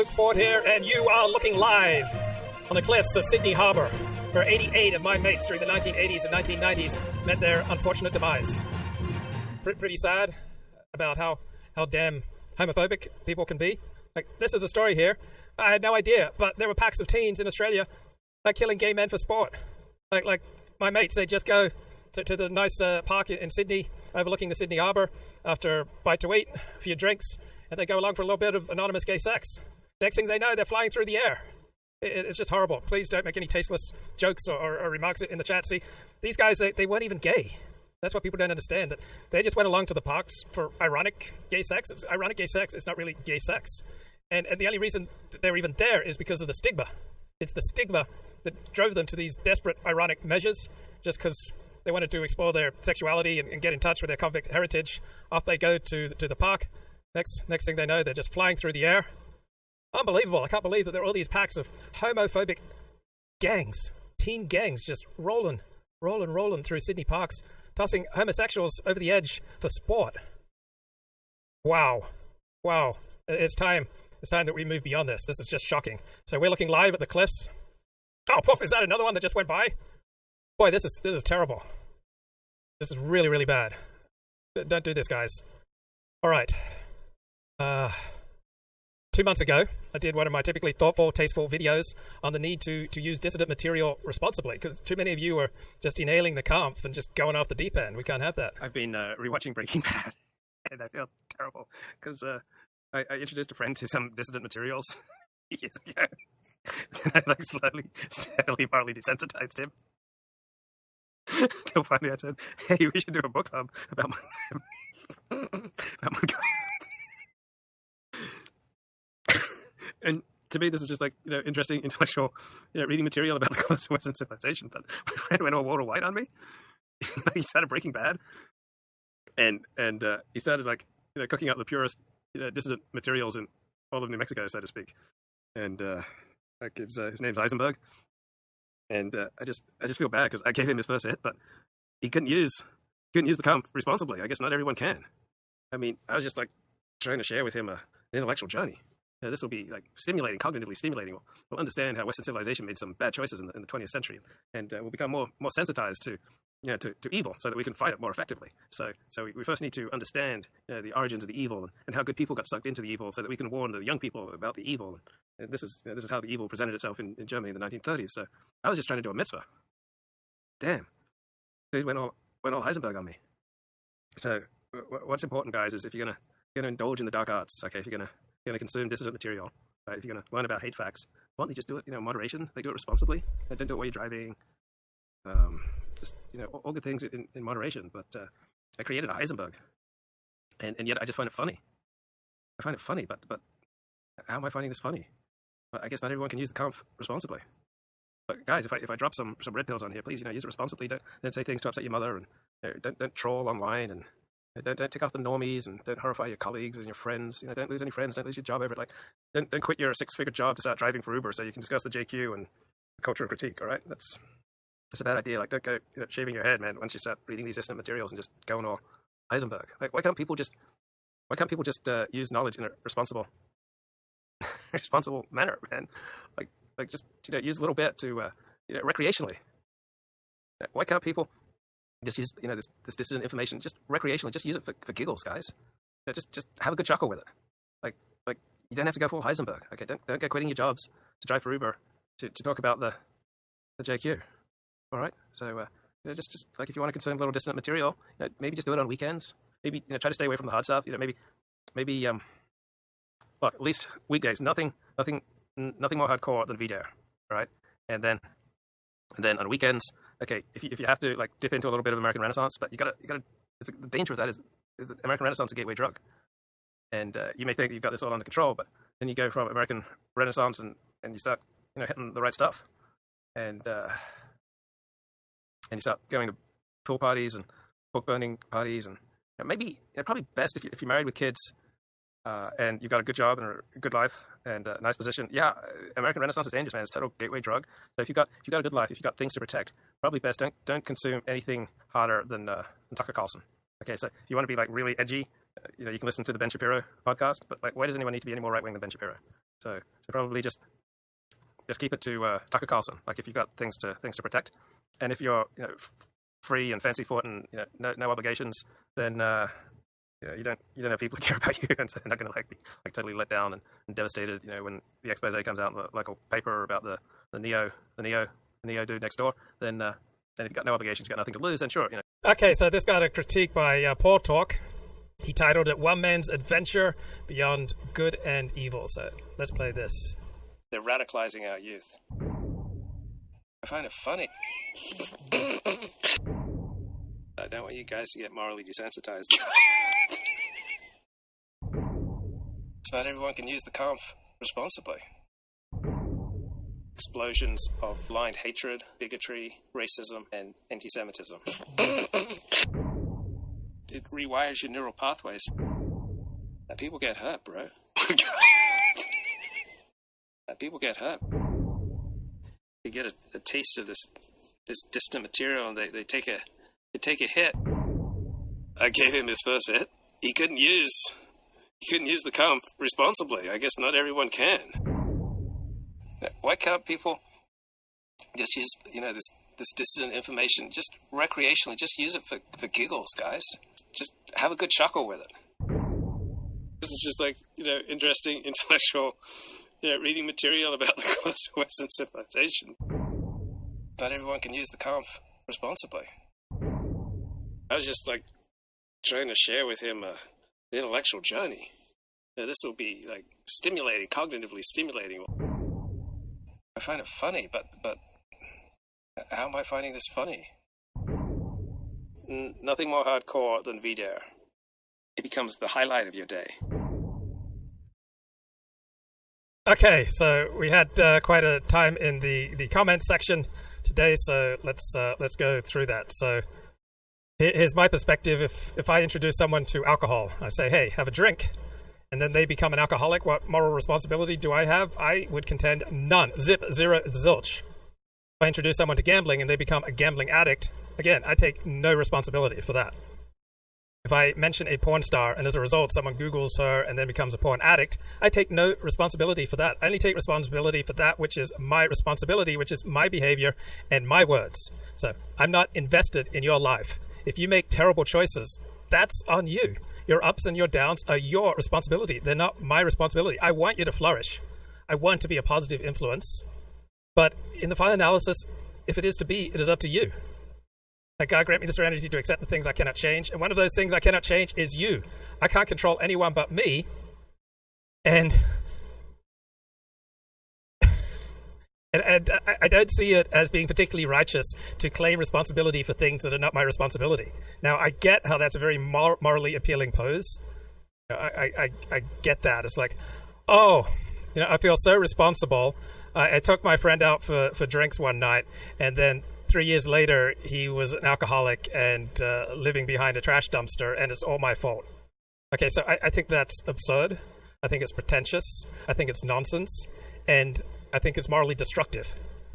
Luke Ford here, and you are looking live on the cliffs of Sydney Harbour, where 88 of my mates during the 1980s and 1990s met their unfortunate demise. Pre- pretty sad about how, how damn homophobic people can be. Like, this is a story here. I had no idea, but there were packs of teens in Australia like killing gay men for sport. Like, like my mates, they just go to, to the nice uh, park in Sydney, overlooking the Sydney Harbour, after a bite to eat, a few drinks, and they go along for a little bit of anonymous gay sex. Next thing they know, they're flying through the air. It, it's just horrible. Please don't make any tasteless jokes or, or, or, remarks in the chat. See, these guys, they, they weren't even gay. That's what people don't understand. That they just went along to the parks for ironic gay sex. It's ironic gay sex. It's not really gay sex. And, and the only reason they're even there is because of the stigma. It's the stigma that drove them to these desperate, ironic measures just because they wanted to explore their sexuality and, and, get in touch with their convict heritage. Off they go to, to the park. Next, next thing they know, they're just flying through the air. Unbelievable. I can't believe that there are all these packs of homophobic gangs, teen gangs, just rolling, rolling, rolling through Sydney parks, tossing homosexuals over the edge for sport. Wow. Wow. It's time. It's time that we move beyond this. This is just shocking. So we're looking live at the cliffs. Oh, poof, is that another one that just went by? Boy, this is this is terrible. This is really, really bad. Don't do this, guys. All right. Uh, two months ago, I did one of my typically thoughtful, tasteful videos on the need to, to use dissident material responsibly because too many of you are just inhaling the comp and just going off the deep end. We can't have that. I've been uh, rewatching Breaking Bad and I feel terrible because uh, I, I, introduced a friend to some dissident materials years ago. and I like slowly, steadily, partly desensitized him. Until finally I said, hey, we should do a book club about my, about my and to me, this is just like you know interesting intellectual you know, reading material about of Western civilization. But my friend went all Walter White on me. he started Breaking Bad, and and uh, he started like you know cooking up the purest you know, dissident materials in all of New Mexico, so to speak. And uh, like his uh, his name's Heisenberg, and uh, I just I just feel bad because I gave him his first hit, but he couldn't use couldn't use the comp responsibly. I guess not everyone can. I mean, I was just like trying to share with him a, an intellectual journey you know, this will be like stimulating, cognitively stimulating. We'll, we'll, understand how Western civilization made some bad choices in the, in the 20th century, and uh, we'll become more more sensitized to you know, to, to evil so that we can fight it more effectively. So, so we, we first need to understand you know, the origins of the evil and, how good people got sucked into the evil so that we can warn the young people about the evil. And this is, you know, this is how the evil presented itself in, in Germany in the 1930s. So I was just trying to do a mitzvah. Damn. Dude went all, went all Heisenberg on me. So what's important, guys, is if you're going to indulge in the dark arts, okay, if you're going to going to consume dissident material, right? if you're going to learn about hate facts, why don't you just do it, you know, moderation? Like do it responsibly. And don't do it while you're driving. Um, just you know, all, all good things in, in moderation. But uh, I created a Heisenberg, and and yet I just find it funny. I find it funny, but but how am I finding this funny? I guess not everyone can use the conf responsibly. But guys, if I if I drop some some red pills on here, please you know use it responsibly. Don't don't say things to upset your mother, and you know, don't don't troll online and don't, don't take off the normies and don't horrify your colleagues and your friends. You know, don't lose any friends. Don't lose your job over it. Like, don't, don't quit your six-figure job to start driving for Uber so you can discuss the JQ and cultural critique. All right, that's that's a bad idea. Like, don't go you know, shaving your head, man. Once you start reading these distant materials and just going all Heisenberg. Like, why can't people just why can't people just uh, use knowledge in a responsible responsible manner, man? Like, like just you know, use a little bit to uh, you know, recreationally. Why can't people just use you know this this dissident information just recreationally. Just use it for, for giggles, guys. You know, just just have a good chuckle with it. Like like you don't have to go full Heisenberg. Okay, don't don't go quitting your jobs to drive for Uber to, to talk about the the JQ. All right, so uh, you know, just just like if you want to consume a little dissident material, you know, maybe just do it on weekends. Maybe you know try to stay away from the hard stuff. You know maybe maybe um well at least weekdays. Nothing nothing nothing more hardcore than VDARE. Right, and then and then on weekends, okay, if you, if you have to like dip into a little bit of American Renaissance, but you gotta you gotta. the danger of that is, is American Renaissance is a gateway drug, and uh, you may think you've got this all under control, but then you go from American Renaissance and, and you start you know hitting the right stuff, and uh, and you start going to pool parties and book burning parties, and you know, maybe you know, probably best if, you, if you're married with kids uh, and you've got a good job and a good life and a nice position, yeah, American Renaissance is dangerous, man. It's a total gateway drug. So if you've got if you've got a good life, if you've got things to protect, probably best don't don't consume anything harder than, uh, than Tucker Carlson. Okay, so if you want to be like really edgy, uh, you know, you can listen to the Ben Shapiro podcast. But like, why does anyone need to be any more right wing than Ben Shapiro? So, so probably just just keep it to uh, Tucker Carlson. Like if you've got things to things to protect, and if you're you know free and fancy for it and you know no, no obligations, then uh, you, know, you don't you don't have people who care about you, and so they're not going to like be like totally let down and, and devastated. You know when the expose comes out in the local paper about the the neo the neo the neo dude next door, then uh, then you've got no obligations, you've got nothing to lose, then sure, you know. Okay, so this got a critique by uh, Paul Talk. He titled it One Man's Adventure Beyond Good and Evil. So let's play this. They're radicalizing our youth. I find it funny. Want you guys to get morally desensitized. not everyone can use the conf responsibly. Explosions of blind hatred, bigotry, racism, and anti Semitism. it rewires your neural pathways. And people get hurt, bro. and people get hurt. They get a, a, taste of this this distant material and they, they take a they take a hit. I gave him his first hit. He couldn't use he couldn't use the comp responsibly. I guess not everyone can. Why can't people just use you know this this dissident information just recreationally? Just use it for, for giggles, guys. Just have a good chuckle with it. This is just like you know interesting intellectual you know reading material about the course of Western civilization. Not everyone can use the conf responsibly. I was just like trying to share with him uh, intellectual journey. Know, this will be like stimulating, cognitively stimulating. I find it funny, but but how am I finding this funny? N- nothing more hardcore than VDARE. It becomes the highlight of your day. Okay, so we had uh, quite a time in the, the comment section today, so let's uh, let's go through that. So here's my perspective: if if I introduce someone to alcohol, I say, "Hey, have a drink," and then they become an alcoholic. What moral responsibility do I have? I would contend none, zip, zero, zilch. If I introduce someone to gambling and they become a gambling addict, again, I take no responsibility for that. If I mention a porn star and as a result someone Googles her and then becomes a porn addict, I take no responsibility for that. I only take responsibility for that which is my responsibility, which is my behavior and my words. So I'm not invested in your life. If you make terrible choices, that's on you. Your ups and your downs are your responsibility. They're not my responsibility. I want you to flourish. I want to be a positive influence. But in the final analysis, if it is to be, it is up to you. God grant me the serenity to accept the things I cannot change. And one of those things I cannot change is you. I can't control anyone but me. And and, and I, I, don't see it as being particularly righteous to claim responsibility for things that are not my responsibility. Now, I get how that's a very mor- morally appealing pose. I, I, I, get that. It's like, oh, you know, I feel so responsible. I took my friend out for, for drinks one night, and then three years later, he was an alcoholic and uh, living behind a trash dumpster, and it's all my fault. Okay, so I, I think that's absurd. I think it's pretentious. I think it's nonsense. And I think it's morally destructive.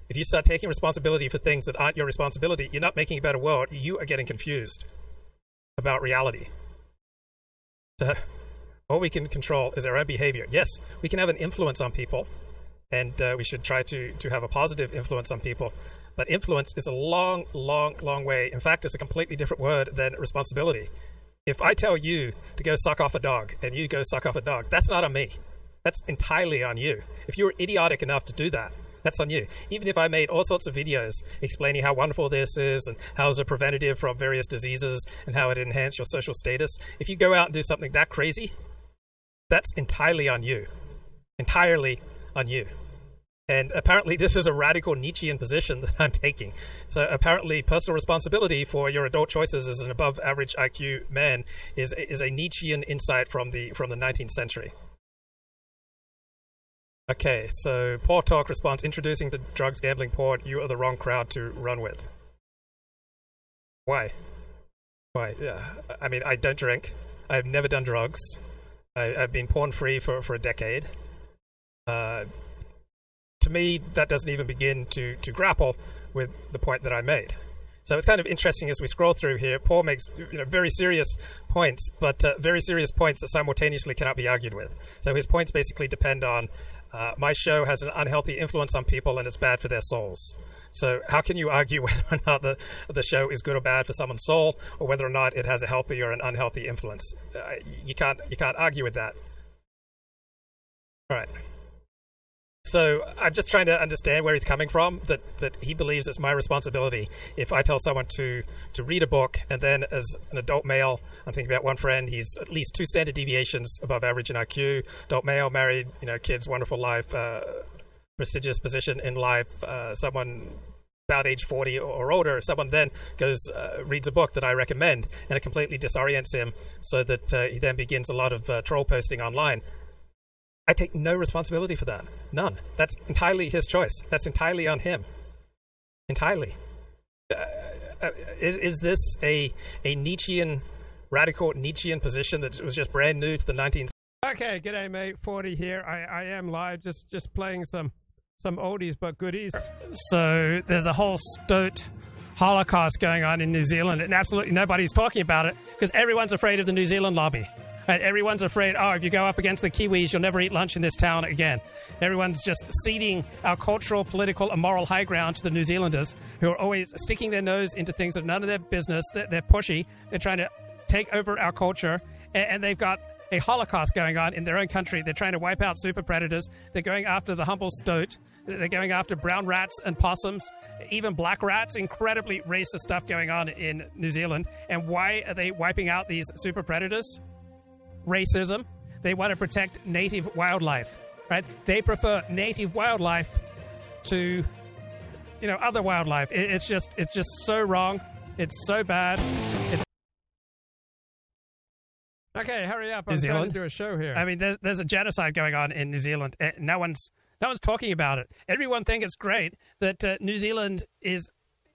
If you start taking responsibility for things that aren't your responsibility, you're not making a better world. You are getting confused about reality. So, all we can control is our own behavior. Yes, we can have an influence on people, and uh, we should try to, to have a positive influence on people. But influence is a long, long, long way. In fact, it's a completely different word than responsibility. If I tell you to go suck off a dog and you go suck off a dog, that's not on me. That's entirely on you. If you were idiotic enough to do that, that's on you. Even if I made all sorts of videos explaining how wonderful this is and how it's a preventative from various diseases and how it enhances your social status, if you go out and do something that crazy, that's entirely on you. Entirely on you. And apparently, this is a radical Nietzschean position that I'm taking. So, apparently, personal responsibility for your adult choices as an above average IQ man is, is a Nietzschean insight from the, from the 19th century. Okay, so Paul Talk response introducing the drugs, gambling, porn, you are the wrong crowd to run with. Why? Why? Yeah, I mean, I don't drink. I've never done drugs. I, have been porn free for, for a decade. Uh, to me, that doesn't even begin to, to grapple with the point that I made. So it's kind of interesting as we scroll through here. Paul makes you know, very serious points, but uh, very serious points that simultaneously cannot be argued with. So his points basically depend on Uh, my show has an unhealthy influence on people and it's bad for their souls. So how can you argue whether or not the, the show is good or bad for someone's soul, or whether or not it has a healthy or an unhealthy influence? Uh, you can't you can't argue with that. All right. So I'm just trying to understand where he's coming from. That that he believes it's my responsibility if I tell someone to to read a book, and then as an adult male, I'm thinking about one friend. He's at least two standard deviations above average in IQ. Adult male, married, you know, kids, wonderful life, uh, prestigious position in life. Uh, someone about age 40 or older, someone then goes uh, reads a book that I recommend, and it completely disorients him, so that uh, he then begins a lot of uh, troll posting online. I take no responsibility for that. None. That's entirely his choice. That's entirely on him. Entirely. Uh, uh, is, is this a, a Nietzschean, radical Nietzschean position that was just brand new to the 19th? Okay, g'day, mate. 40 here. I, I am live, just, just playing some, some oldies but goodies. So there's a whole stoat holocaust going on in New Zealand, and absolutely nobody's talking about it because everyone's afraid of the New Zealand lobby. Everyone's afraid, oh, if you go up against the Kiwis, you'll never eat lunch in this town again. Everyone's just ceding our cultural, political, and moral high ground to the New Zealanders who are always sticking their nose into things that are none of their business. They're, they're pushy. They're trying to take over our culture. And, and they've got a holocaust going on in their own country. They're trying to wipe out super predators. They're going after the humble stoat. They're going after brown rats and possums, even black rats. Incredibly racist stuff going on in New Zealand. And why are they wiping out these super predators? Racism. They want to protect native wildlife, right? They prefer native wildlife to, you know, other wildlife. It, it's just, it's just so wrong. It's so bad. It's okay, hurry up! I'm New trying Zealand? to do a show here. I mean, there's, there's a genocide going on in New Zealand. Eh, No one's no one's talking about it. Everyone thinks it's great that uh, New Zealand is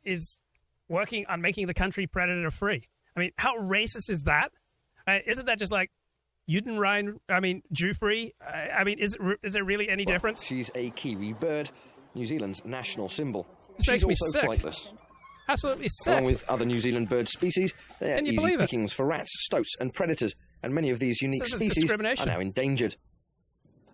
is working on making the country predator free. I mean, how racist is that? Uh, isn't that just like Judenrein? I mean, free? I, uh, I mean, is is there really any difference? She's a kiwi bird, New Zealand's national symbol. This She's also sick. flightless. Absolutely sick. Along with other New Zealand bird species, they are easy pickings for rats, stoats, and predators, and many of these unique is species are now endangered.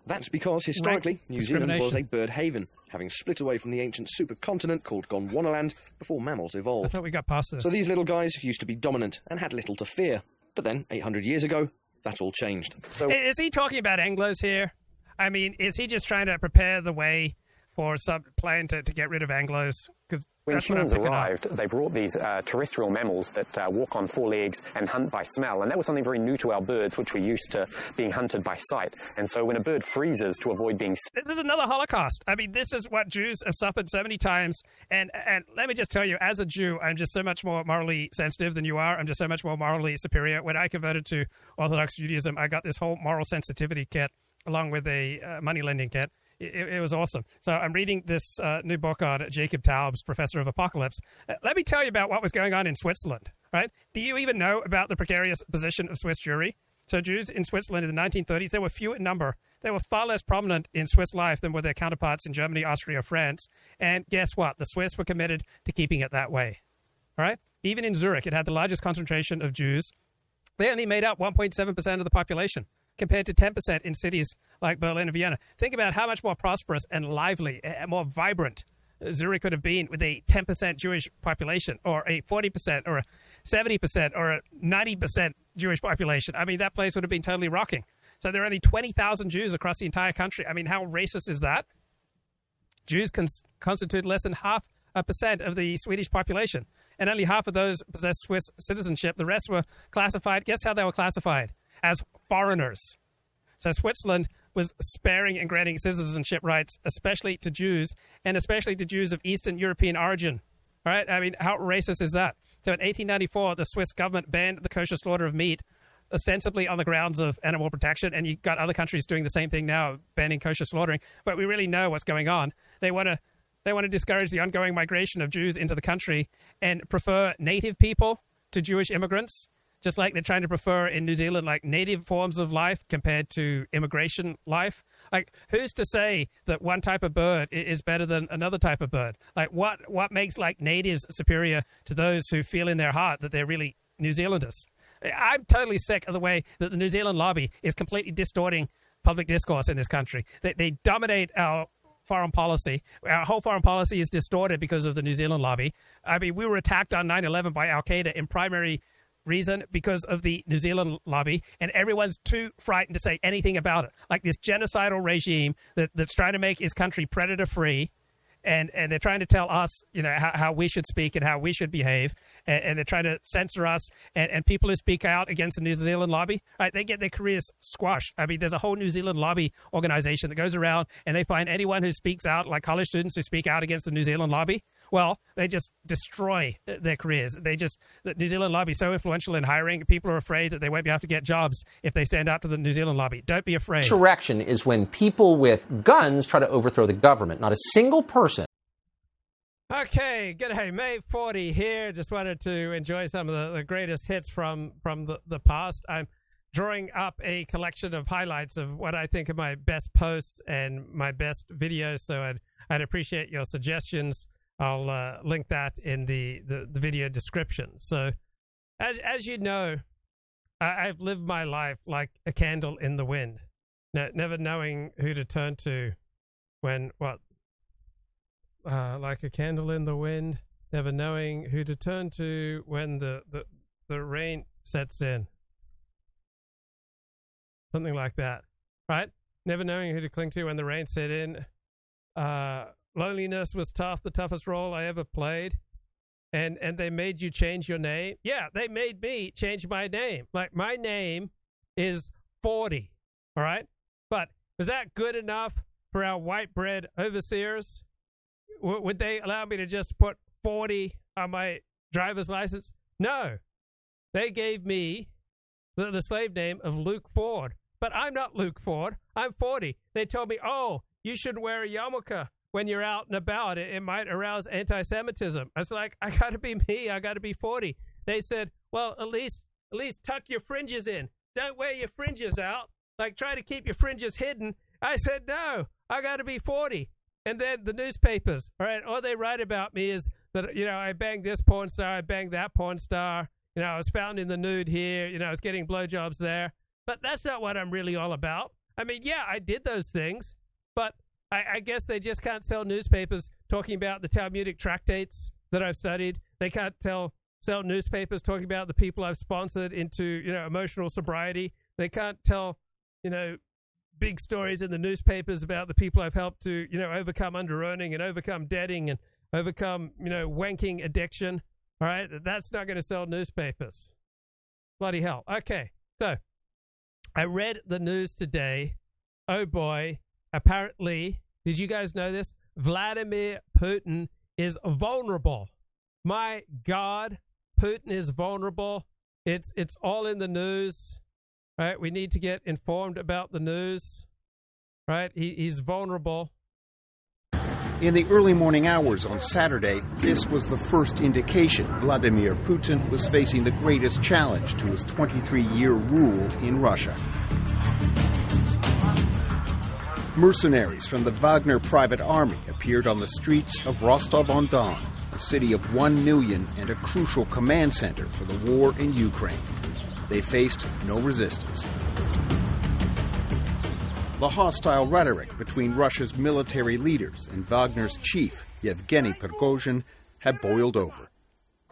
That's because historically New Zealand was a bird haven, having split away from the ancient supercontinent called Gondwanaland before mammals evolved. I thought we got past this. So these little guys used to be dominant and had little to fear. But then, 800 years ago, that all changed. So Is he talking about Anglos here? I mean, is he just trying to prepare the way for some plan to, to get rid of Anglos? Because When that's humans arrived, they brought these uh, terrestrial mammals that uh, walk on four legs and hunt by smell, and that was something very new to our birds, which were used to being hunted by sight. And so when a bird freezes to avoid being This is another Holocaust. I mean, this is what Jews have suffered so many times. And and let me just tell you, as a Jew, I'm just so much more morally sensitive than you are. I'm just so much more morally superior. When I converted to Orthodox Judaism, I got this whole moral sensitivity kit along with a uh, money lending kit. It, it- was awesome. So I'm reading this uh, new book on Jacob Taubes, Professor of Apocalypse. Uh, let me tell you about what was going on in Switzerland. Right? Do you even know about the precarious position of Swiss Jewry? So Jews in Switzerland in the 1930s, they were few in number. They were far less prominent in Swiss life than were their counterparts in Germany, Austria, France. And guess what? The Swiss were committed to keeping it that way. All right? Even in Zurich, it had the largest concentration of Jews. They only made up 1.7% of the population compared to 10% in cities like Berlin and Vienna. Think about how much more prosperous and lively and more vibrant uh, Zurich could have been with a 10% Jewish population or a 40% or a 70% or a 90% Jewish population. I mean, that place would have been totally rocking. So there are only 20,000 Jews across the entire country. I mean, how racist is that? Jews cons- constitute less than half a percent of the Swedish population, and only half of those possess Swiss citizenship. The rest were classified. Guess how they were classified? As foreigners. So Switzerland was sparing and granting citizenship rights, especially to Jews, and especially to Jews of Eastern European origin. All right? I mean, how racist is that? So in 1894, the Swiss government banned the kosher slaughter of meat, ostensibly on the grounds of animal protection, and you've got other countries doing the same thing now, banning kosher slaughtering. But we really know what's going on. They want to they want to discourage the ongoing migration of Jews into the country and prefer native people to Jewish immigrants, just like they're trying to prefer in New Zealand, like native forms of life compared to immigration life. Like, who's to say that one type of bird is better than another type of bird? Like, what what makes like natives superior to those who feel in their heart that they're really New Zealanders? I'm totally sick of the way that the New Zealand lobby is completely distorting public discourse in this country. They, they dominate our foreign policy. Our whole foreign policy is distorted because of the New Zealand lobby. I mean, we were attacked on 9 11 by Al Qaeda in primary reason because of the New Zealand lobby, and everyone's too frightened to say anything about it. Like this genocidal regime that, that's trying to make his country predator free and and they're trying to tell us, you know, how, how we should speak and how we should behave, and, and they're trying to censor us. And, and, people who speak out against the New Zealand lobby, right, they get their careers squashed. I mean, there's a whole New Zealand lobby organization that goes around and they find anyone who speaks out, like college students who speak out against the New Zealand lobby, well, they just destroy their careers. They just the New Zealand lobby is so influential in hiring. People are afraid that they won't be able to get jobs if they stand up to the New Zealand lobby. Don't be afraid. Insurrection is when people with guns try to overthrow the government. Not a single person. Okay, good. Hey, May 40 here. Just wanted to enjoy some of the, the greatest hits from from the, the past. I'm drawing up a collection of highlights of what I think are my best posts and my best videos. So I'd I'd appreciate your suggestions. I'll uh, link that in the, the, the, video description. So, as as you know, I, have lived my life like a candle in the wind, never knowing who to turn to when what, uh, like a candle in the wind, never knowing who to turn to when the the, the rain sets in. Something like that, right? Never knowing who to cling to when the rain set in. Uh, loneliness was tough, the toughest role I ever played. And and they made you change your name. Yeah, they made me change my name. Like my name is 40. All right? But is that good enough for our white bread overseers? W- would they allow me to just put 40 on my driver's license? No. They gave me the, the slave name of Luke Ford. But I'm not Luke Ford. I'm 40. They told me, oh, you should wear a yarmulke when you're out and about. It, it might arouse anti Semitism. I was like, I got to be me. I got to be 40. They said, well, at least, at least tuck your fringes in. Don't wear your fringes out. Like, try to keep your fringes hidden. I said, no, I got to be 40. And then the newspapers, all right, all they write about me is that, you know, I banged this porn star, I banged that porn star. You know, I was found in the nude here. You know, I was getting blowjobs there. But that's not what I'm really all about. I mean, yeah, I did those things, but I, I, guess they just can't sell newspapers talking about the Talmudic tractates that I've studied. They can't tell sell newspapers talking about the people I've sponsored into you know emotional sobriety. They can't tell you know big stories in the newspapers about the people I've helped to you know overcome under earning and overcome debting and overcome you know wanking addiction. All right, that's not going to sell newspapers. Bloody hell. Okay, so I read the news today. Oh boy, apparently, did you guys know this? Vladimir Putin is vulnerable. My God, Putin is vulnerable. It's it's all in the news, right? We need to get informed about the news, right? He, he's vulnerable. In the early morning hours on Saturday, this was the first indication Vladimir Putin was facing the greatest challenge to his 23 year rule in Russia. Mercenaries from the Wagner private army appeared on the streets of Rostov on Don, a city of one million and a crucial command center for the war in Ukraine. They faced no resistance. The hostile rhetoric between Russia's military leaders and Wagner's chief, Yevgeny Prigozhin, had boiled over.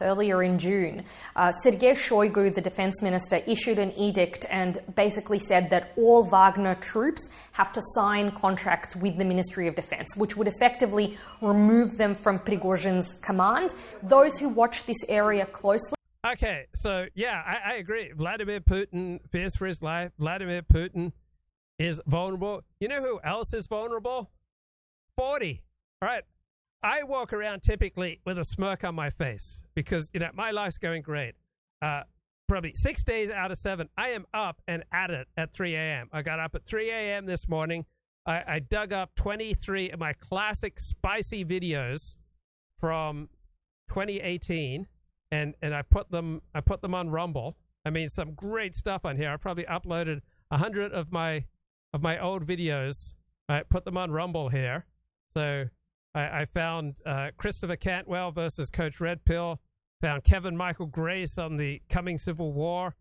Earlier in June, uh, Sergei Shoigu, the defense minister, issued an edict and basically said that all Wagner troops have to sign contracts with the Ministry of Defense, which would effectively remove them from Prigozhin's command. Those who watch this area closely. Okay, so yeah, I, I agree. Vladimir Putin fears for his life. Vladimir Putin is vulnerable. You know who else is vulnerable? 40. All right. I walk around typically with a smirk on my face because you know my life's going great. Uh, probably six days out of seven, I am up and at it at 3 a.m. I got up at 3 a.m. this morning. I, I dug up 23 of my classic spicy videos from 2018, and and I put them I put them on Rumble. I mean, some great stuff on here. I probably uploaded a hundred of my of my old videos. I put them on Rumble here. So I, I found uh, Christopher Cantwell versus Coach Red Pill. Found Kevin Michael Grace on the coming Civil War.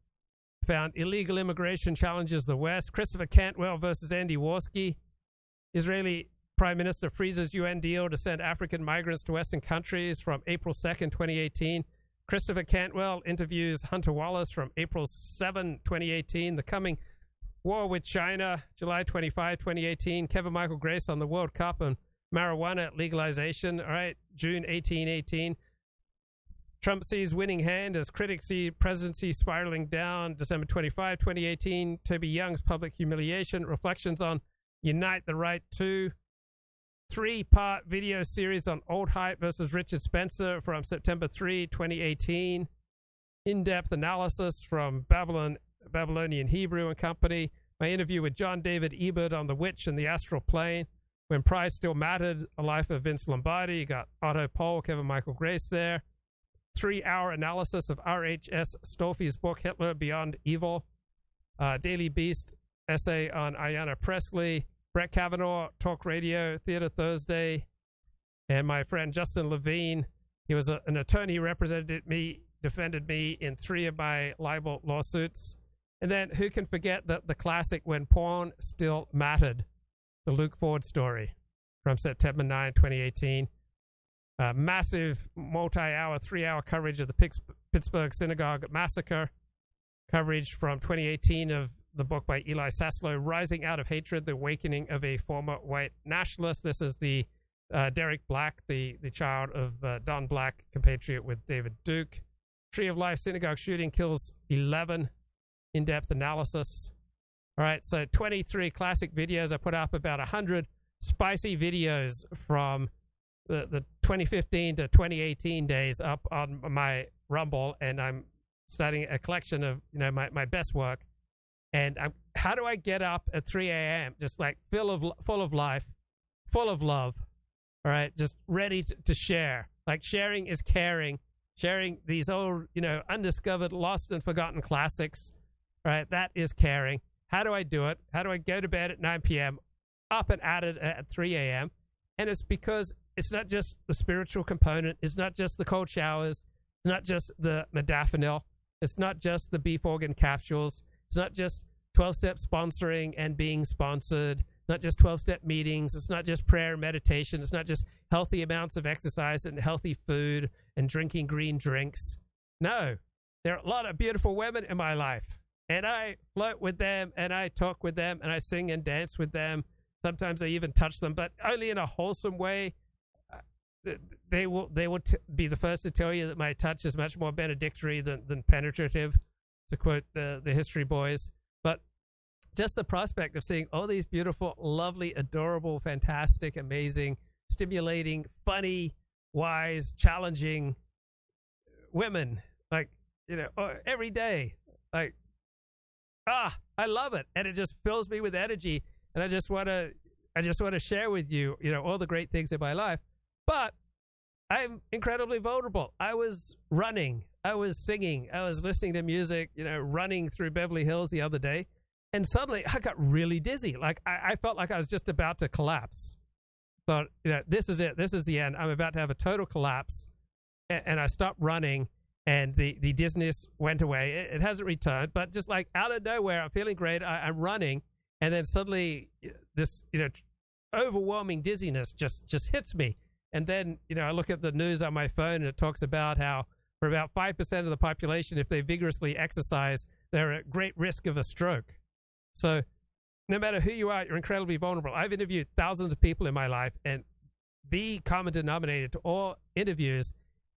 found illegal immigration challenges the West. Christopher Cantwell versus Andy Warski. Israeli Prime Minister freezes UN deal to send African migrants to Western countries from April 2nd, 2018. Christopher Cantwell interviews Hunter Wallace from April 7, 2018. The coming war with China, July 25, 2018. Kevin Michael Grace on the World Cup and marijuana legalization, all right, June 18, 18. Trump sees winning hand as critics see presidency spiraling down. December 25, 2018. Toby Young's public humiliation. Reflections on Unite the Right to. Three part video series on Alt Hype versus Richard Spencer from September 3, 2018. In depth analysis from Babylon, Babylonian Hebrew and Company. My interview with John David Ebert on The Witch and the Astral Plane. When Pride Still Mattered, A Life of Vince Lombardi. You got Otto Poll, Kevin Michael Grace there three hour analysis of R.H.S. Stolfi's book, Hitler Beyond Evil, uh, Daily Beast essay on Ayanna Pressley. Brett Kavanaugh, Talk Radio, Theater Thursday, and my friend Justin Levine. He was a, an attorney represented me, defended me in three of my libel lawsuits. And then who can forget the, the classic When Porn Still Mattered, the Luke Ford story from September 9, 2018 uh, massive multi-hour, three-hour coverage of the Pittsburgh Synagogue massacre, coverage from 2018 of the book by Eli Saslow, "Rising Out of Hatred: The Awakening of a Former White Nationalist." This is the uh, Derek Black, the the child of uh, Don Black, compatriot with David Duke. Tree of Life synagogue shooting kills 11. In-depth analysis. All right, so 23 classic videos. I put up about 100 spicy videos from the, the 2015 to 2018 days up on my Rumble, and I'm starting a collection of you know my, my best work. And I'm, how do I get up at 3 a.m. just like full of full of life, full of love, all right, just ready to, to share. Like sharing is caring. Sharing these old, you know, undiscovered, lost and forgotten classics, right? That is caring. How do I do it? How do I go to bed at 9 p.m., up and at it at 3 a.m.? And it's because it's not just the spiritual component. It's not just the cold showers. It's not just the modafinil. It's not just the beef organ capsules. It's not just 12 step sponsoring and being sponsored. It's not just 12 step meetings. It's not just prayer and meditation. It's not just healthy amounts of exercise and healthy food and drinking green drinks. No, there are a lot of beautiful women in my life. And I flirt with them and I talk with them and I sing and dance with them. Sometimes I even touch them, but only in a wholesome way they will they will t- be the first to tell you that my touch is much more benedictory than, than penetrative, to quote the the history boys. But just the prospect of seeing all these beautiful, lovely, adorable, fantastic, amazing, stimulating, funny, wise, challenging women, like you know, uh, every day, like ah, I love it, and it just fills me with energy, and I just want to. I just want to share with you, you know, all the great things in my life. But I'm incredibly vulnerable. I was running, I was singing, I was listening to music, you know, running through Beverly Hills the other day, and suddenly I got really dizzy. Like I, I felt like I was just about to collapse. Thought, you know, this is it. This is the end. I'm about to have a total collapse, and, and I stopped running, and the the dizziness went away. It, it, hasn't returned, but just like out of nowhere, I'm feeling great. I, I'm running, and then suddenly this, you know, overwhelming dizziness just just hits me and then, you know, I look at the news on my phone and it talks about how for about 5% of the population, if they vigorously exercise, they're at great risk of a stroke. So no matter who you are, you're incredibly vulnerable. I've interviewed thousands of people in my life, and the common denominator to all interviews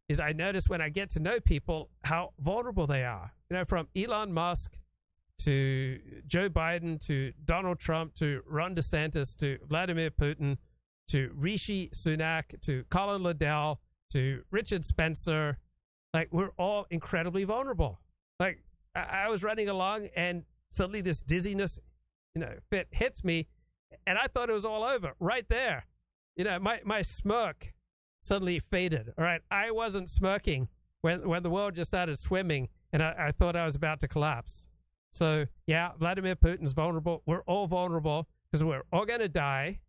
is I notice when I get to know people how vulnerable they are. You know, from Elon Musk to Joe Biden to Donald Trump to Ron DeSantis to Vladimir Putin to Rishi Sunak to Colin Liddell to Richard Spencer. Like, we're all incredibly vulnerable. Like, I, I was running along and suddenly this dizziness, you know, fit hits me and I thought it was all over right there. You know, my, my smirk suddenly faded. All right. I wasn't smirking when, when the world just started swimming and I, I thought I was about to collapse. So, yeah, Vladimir Putin's vulnerable. We're all vulnerable because we're all going to die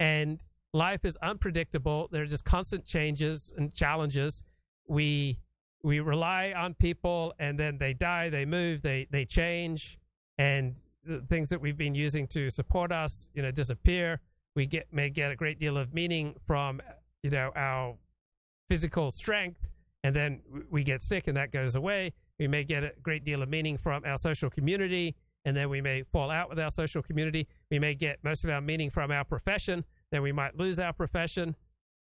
and life is unpredictable. There are just constant changes and challenges. We we rely on people, and then they die, they move, they they change, and the things that we've been using to support us, you know, disappear. We get may get a great deal of meaning from you know our physical strength, and then we get sick, and that goes away. We may get a great deal of meaning from our social community, and then we may fall out with our social community. We may get most of our meaning from our profession, then we might lose our profession.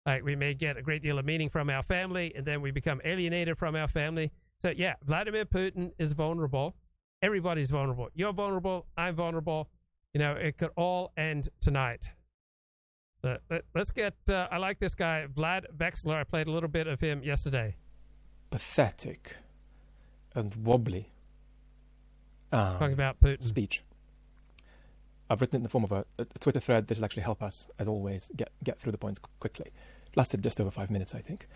Like we may get a great deal of meaning from our family, and then we become alienated from our family. So yeah, Vladimir Putin is vulnerable. Everybody's vulnerable. You're vulnerable. I'm vulnerable. You know, it could all end tonight. So let, us get. Uh, I like this guy, Vlad Vexler. I played a little bit of him yesterday. Pathetic and wobbly. Um, Talking about Putin speech. I've written it in the form of a, a Twitter thread. This will actually help us, as always, get get through the points quickly. It lasted just over five minutes, I think.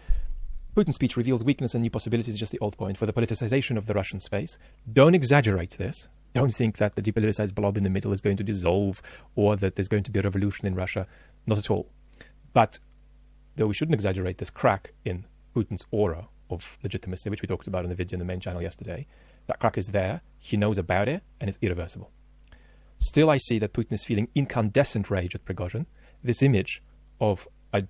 Putin's speech reveals weakness and new possibilities just the old point for the politicization of the Russian space. Don't exaggerate this. Don't think that the depoliticized blob in the middle is going to dissolve or that there's going to be a revolution in Russia. Not at all. But though we shouldn't exaggerate this crack in Putin's aura of legitimacy, which we talked about in the video in the main channel yesterday, that crack is there. He knows about it, and it's irreversible. Still, I see that Putin is feeling incandescent rage at Prigozhin. This image of a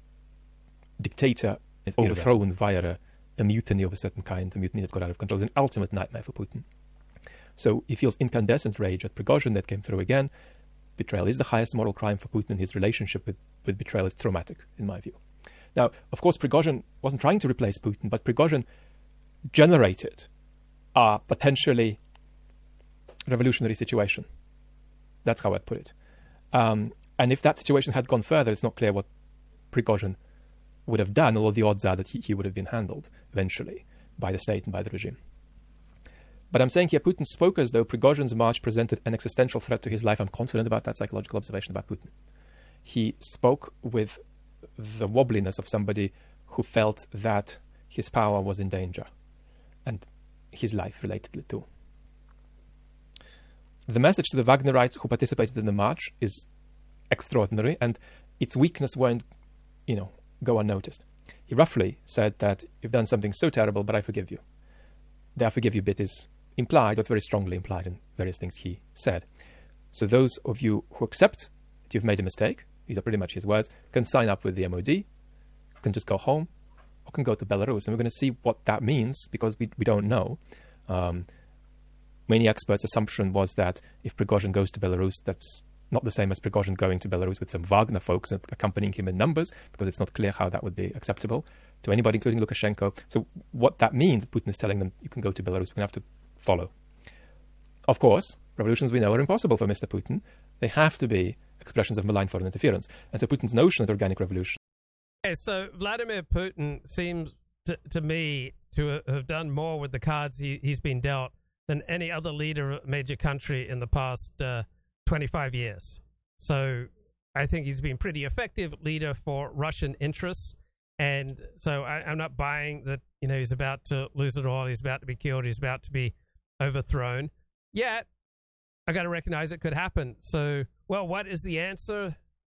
dictator it's overthrown via a, a, mutiny of a certain kind, a mutiny that's got out of control, is an ultimate nightmare for Putin. So he feels incandescent rage at Prigozhin that came through again. Betrayal is the highest moral crime for Putin. And his relationship with, with betrayal is traumatic, in my view. Now, of course, Prigozhin wasn't trying to replace Putin, but Prigozhin generated a potentially revolutionary situation. That's how I'd put it. Um, and if that situation had gone further, it's not clear what Prigozhin would have done, although the odds are that he, he would have been handled eventually by the state and by the regime. But I'm saying here, Putin spoke as though Prigozhin's march presented an existential threat to his life. I'm confident about that psychological observation about Putin. He spoke with the wobbliness of somebody who felt that his power was in danger and his life relatedly too. The message to the Wagnerites who participated in the march is extraordinary, and its weakness won't, you know, go unnoticed. He roughly said that you've done something so terrible, but I forgive you. The I forgive you bit is implied, but very strongly implied in various things he said. So those of you who accept that you've made a mistake, these are pretty much his words, can sign up with the MOD, can just go home, or can go to Belarus. And we're going to see what that means because we, we don't know. Um, many experts' assumption was that if Prigozhin goes to Belarus, that's not the same as Prigozhin going to Belarus with some Wagner folks accompanying him in numbers, because it's not clear how that would be acceptable to anybody, including Lukashenko. So, what that means, Putin is telling them, you can go to Belarus, we have to follow. Of course, revolutions we know are impossible for Mr. Putin. They have to be expressions of malign foreign interference. And so, Putin's notion of organic revolution. So Vladimir Putin seems to, to me to have done more with the cards he, has been dealt than any other leader of a major country in the past. Uh, 25 years. So I think he's been pretty effective leader for Russian interests. And so I, am not buying that, you know, he's about to lose it all. He's about to be killed. He's about to be overthrown. Yet, I got to recognize it could happen. So, well, what is the answer?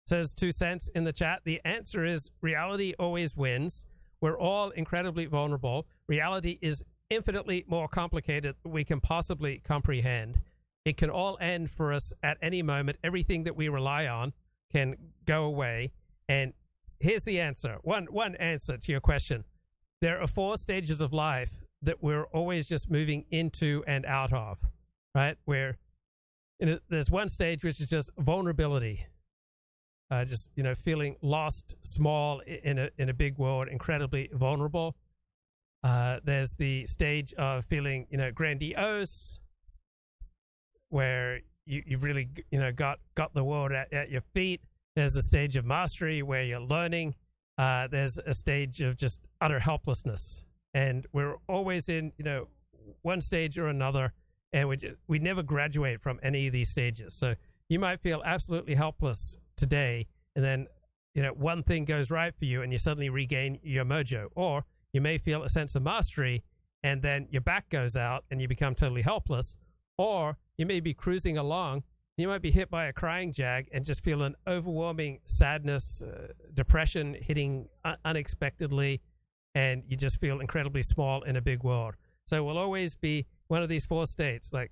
Says two cents in the chat. The answer is reality always wins. We're all incredibly vulnerable. Reality is infinitely more complicated than we can possibly comprehend. It can all end for us at any moment. Everything that we rely on can go away. And here's the answer one, one answer to your question. There are four stages of life that we're always just moving into and out of, right? Where there's one stage which is just vulnerability. Uh, just you know, feeling lost, small in a in a big world, incredibly vulnerable. Uh, there's the stage of feeling you know grandiose, where you, you've really you know got got the world at, at your feet. There's the stage of mastery where you're learning. Uh, there's a stage of just utter helplessness, and we're always in you know one stage or another, and we just, we never graduate from any of these stages. So you might feel absolutely helpless today, and then you know one thing goes right for you, and you suddenly regain your mojo, or you may feel a sense of mastery, and then your back goes out, and you become totally helpless, or you may be cruising along. You might be hit by a crying jag and just feel an overwhelming sadness, uh, depression hitting un- unexpectedly, and you just feel incredibly small in a big world. So we'll always be one of these four states, like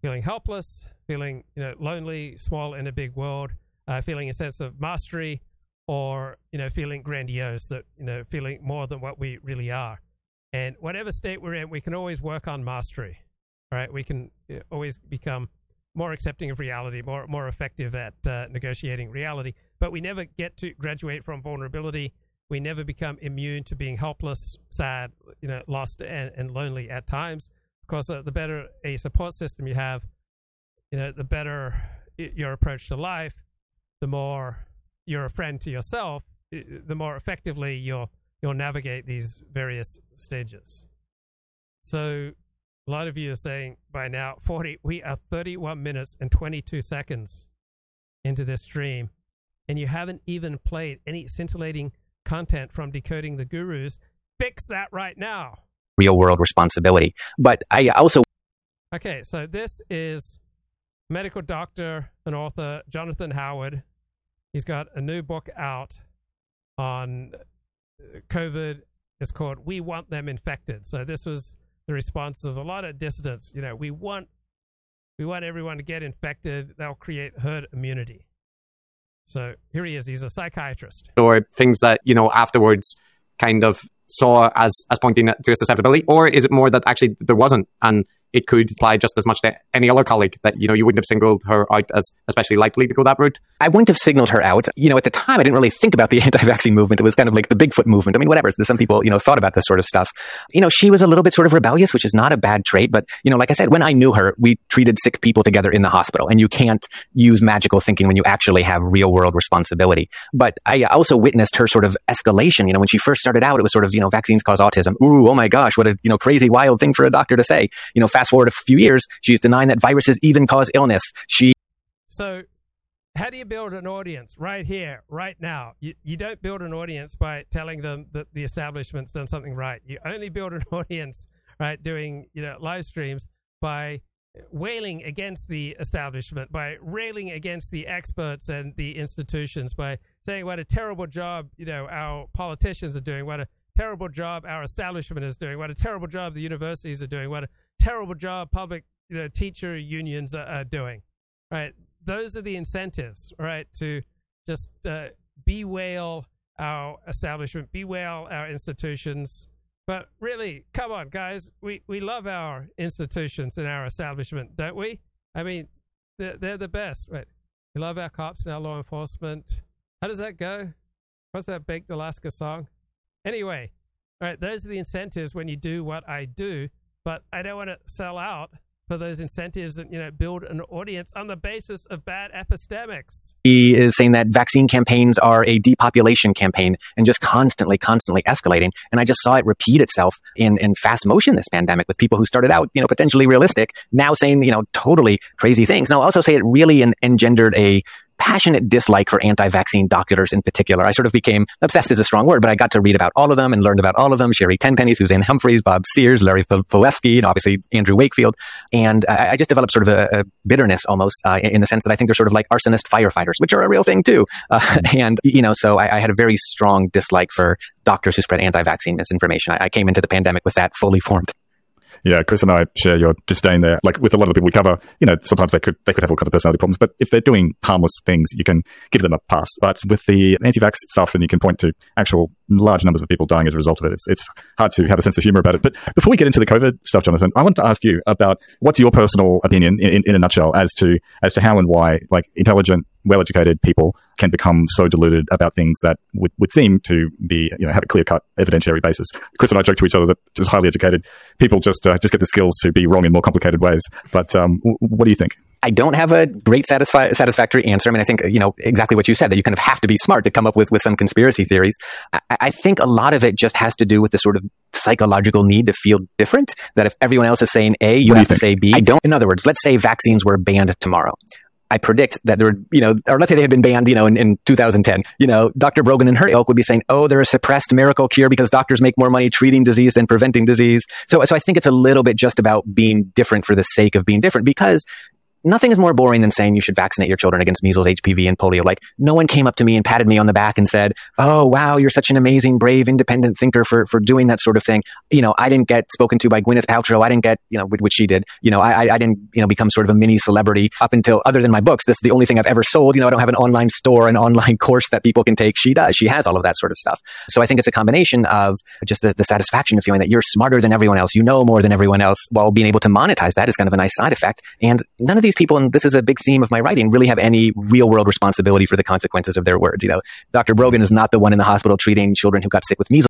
feeling helpless, feeling you know lonely, small in a big world, uh, feeling a sense of mastery, or you know feeling grandiose, that you know feeling more than what we really are. And whatever state we're in, we can always work on mastery. Right? We can uh, always become more accepting of reality, more more effective at uh, negotiating reality. But we never get to graduate from vulnerability. We never become immune to being helpless, sad, you know, lost and, and lonely at times. Of course, uh, the better a support system you have, you know, the better your approach to life, the more you're a friend to yourself, the more effectively you'll you'll navigate these various stages. So a lot of you are saying by now, 40, we are 31 minutes and 22 seconds into this stream, and you haven't even played any scintillating content from Decoding the Gurus. Fix that right now. Real world responsibility. But I also. Okay, so this is medical doctor and author Jonathan Howard. He's got a new book out on uh, COVID. It's called We Want Them Infected. So this was the response of a lot of dissidents. You know, we want we want everyone to get infected. That'll create herd immunity. So here he is. He's a psychiatrist. Or things that you know afterwards kind of saw as as pointing to a susceptibility, or is it more that actually there wasn't and it could apply just as much to any other colleague that you know you wouldn't have singled her out as especially likely to go that route? I wouldn't have signaled her out. You know, at the time, I didn't really think about the anti-vaccine movement. It was kind of like the Bigfoot movement. I mean, whatever. Some people, you know, thought about this sort of stuff. You know, she was a little bit sort of rebellious, which is not a bad trait. But you know, like I said, when I knew her, we treated sick people together in the hospital, and you can't use magical thinking when you actually have real world responsibility. But I uh, also witnessed her sort of escalation. You know, when she first started out, it was sort of you know, vaccines cause autism. Ooh, oh my gosh, what a you know crazy wild thing for a doctor to say. You know, fast forward a few years years. She's denying that viruses even cause illness. She. So, how do you build an audience right here, right now? You, you don't build an audience by telling them that the establishment's done something right. You only build an audience, right, doing you know live streams by wailing against the establishment, by railing against the experts and the institutions, by saying what a terrible job you know our politicians are doing, what a terrible job our establishment is doing, what a terrible job the universities are doing, what a terrible job public you know, teacher unions are, are doing. Right, those are the incentives, right, to just uh, bewail our establishment, bewail our institutions. But really, come on, guys, we, we love our institutions and our establishment, don't we? I mean, they're, they're the best, right? We love our cops and our law enforcement. How does that go? What's that Baked Alaska song? Anyway, right, those are the incentives when you do what I do but I don't want to sell out for those incentives and you know build an audience on the basis of bad epistemics. He is saying that vaccine campaigns are a depopulation campaign and just constantly, constantly escalating. And I just saw it repeat itself in, in fast motion this pandemic with people who started out, you know, potentially realistic, now saying, you know, totally crazy things. Now, I'll also say it really engendered a passionate dislike for anti-vaccine doctors in particular. I sort of became obsessed is a strong word, but I got to read about all of them and learned about all of them. Sherry Tenpenny, Suzanne Humphries, Bob Sears, Larry Palevsky, and obviously Andrew Wakefield. And I, I just developed sort of a, a bitterness almost uh, in the sense that I think they're sort of like arsonist firefighters, which are a real thing too. Uh, and, you know, so I, I, had a very strong dislike for doctors who spread anti-vaccine misinformation. I, I came into the pandemic with that fully formed yeah, Chris and I share your disdain there. Like with a lot of the people we cover, you know, sometimes they could they could have all kinds of personality problems, but if they're doing harmless things, you can give them a pass. But with the anti-vax stuff, and you can point to actual large numbers of people dying as a result of it, it's it's hard to have a sense of humor about it. But before we get into the COVID stuff, Jonathan, I want to ask you about what's your personal opinion in, in, in a nutshell as to as to how and why like intelligent well-educated people can become so deluded about things that would, would seem to be, you know, have a clear-cut evidentiary basis. Chris and I joke to each other that just highly educated people just uh, just get the skills to be wrong in more complicated ways. But um, what do you think? I don't have a great satisfi- satisfactory answer. I mean, I think, you know, exactly what you said, that you kind of have to be smart to come up with, with some conspiracy theories. I, I think a lot of it just has to do with the sort of psychological need to feel different, that if everyone else is saying A, you what have you to say B. I don't. In other words, let's say vaccines were banned tomorrow. I predict that there would, you know, or let's say they had been banned, you know, in, in 2010, you know, Dr. Brogan and her ilk would be saying, oh, they're a suppressed miracle cure because doctors make more money treating disease than preventing disease. So, so I think it's a little bit just about being different for the sake of being different because nothing is more boring than saying you should vaccinate your children against measles, HPV, and polio. Like, no one came up to me and patted me on the back and said, Oh, wow, you're such an amazing, brave, independent thinker for, for doing that sort of thing. You know, I didn't get spoken to by Gwyneth Paltrow. I didn't get, you know, which she did. You know, I, I didn't, you know, become sort of a mini celebrity up until, other than my books, this is the only thing I've ever sold. You know, I don't have an online store, an online course that people can take. She does. She has all of that sort of stuff. So I think it's a combination of just the, the satisfaction of feeling that you're smarter than everyone else. You know more than everyone else while being able to monetize that is kind of a nice side effect. And none of these people, and this is a big theme of my writing, really have any real world responsibility for the consequences of their words. You know, Dr. Brogan is not the one in the hospital treating children who got sick with measles.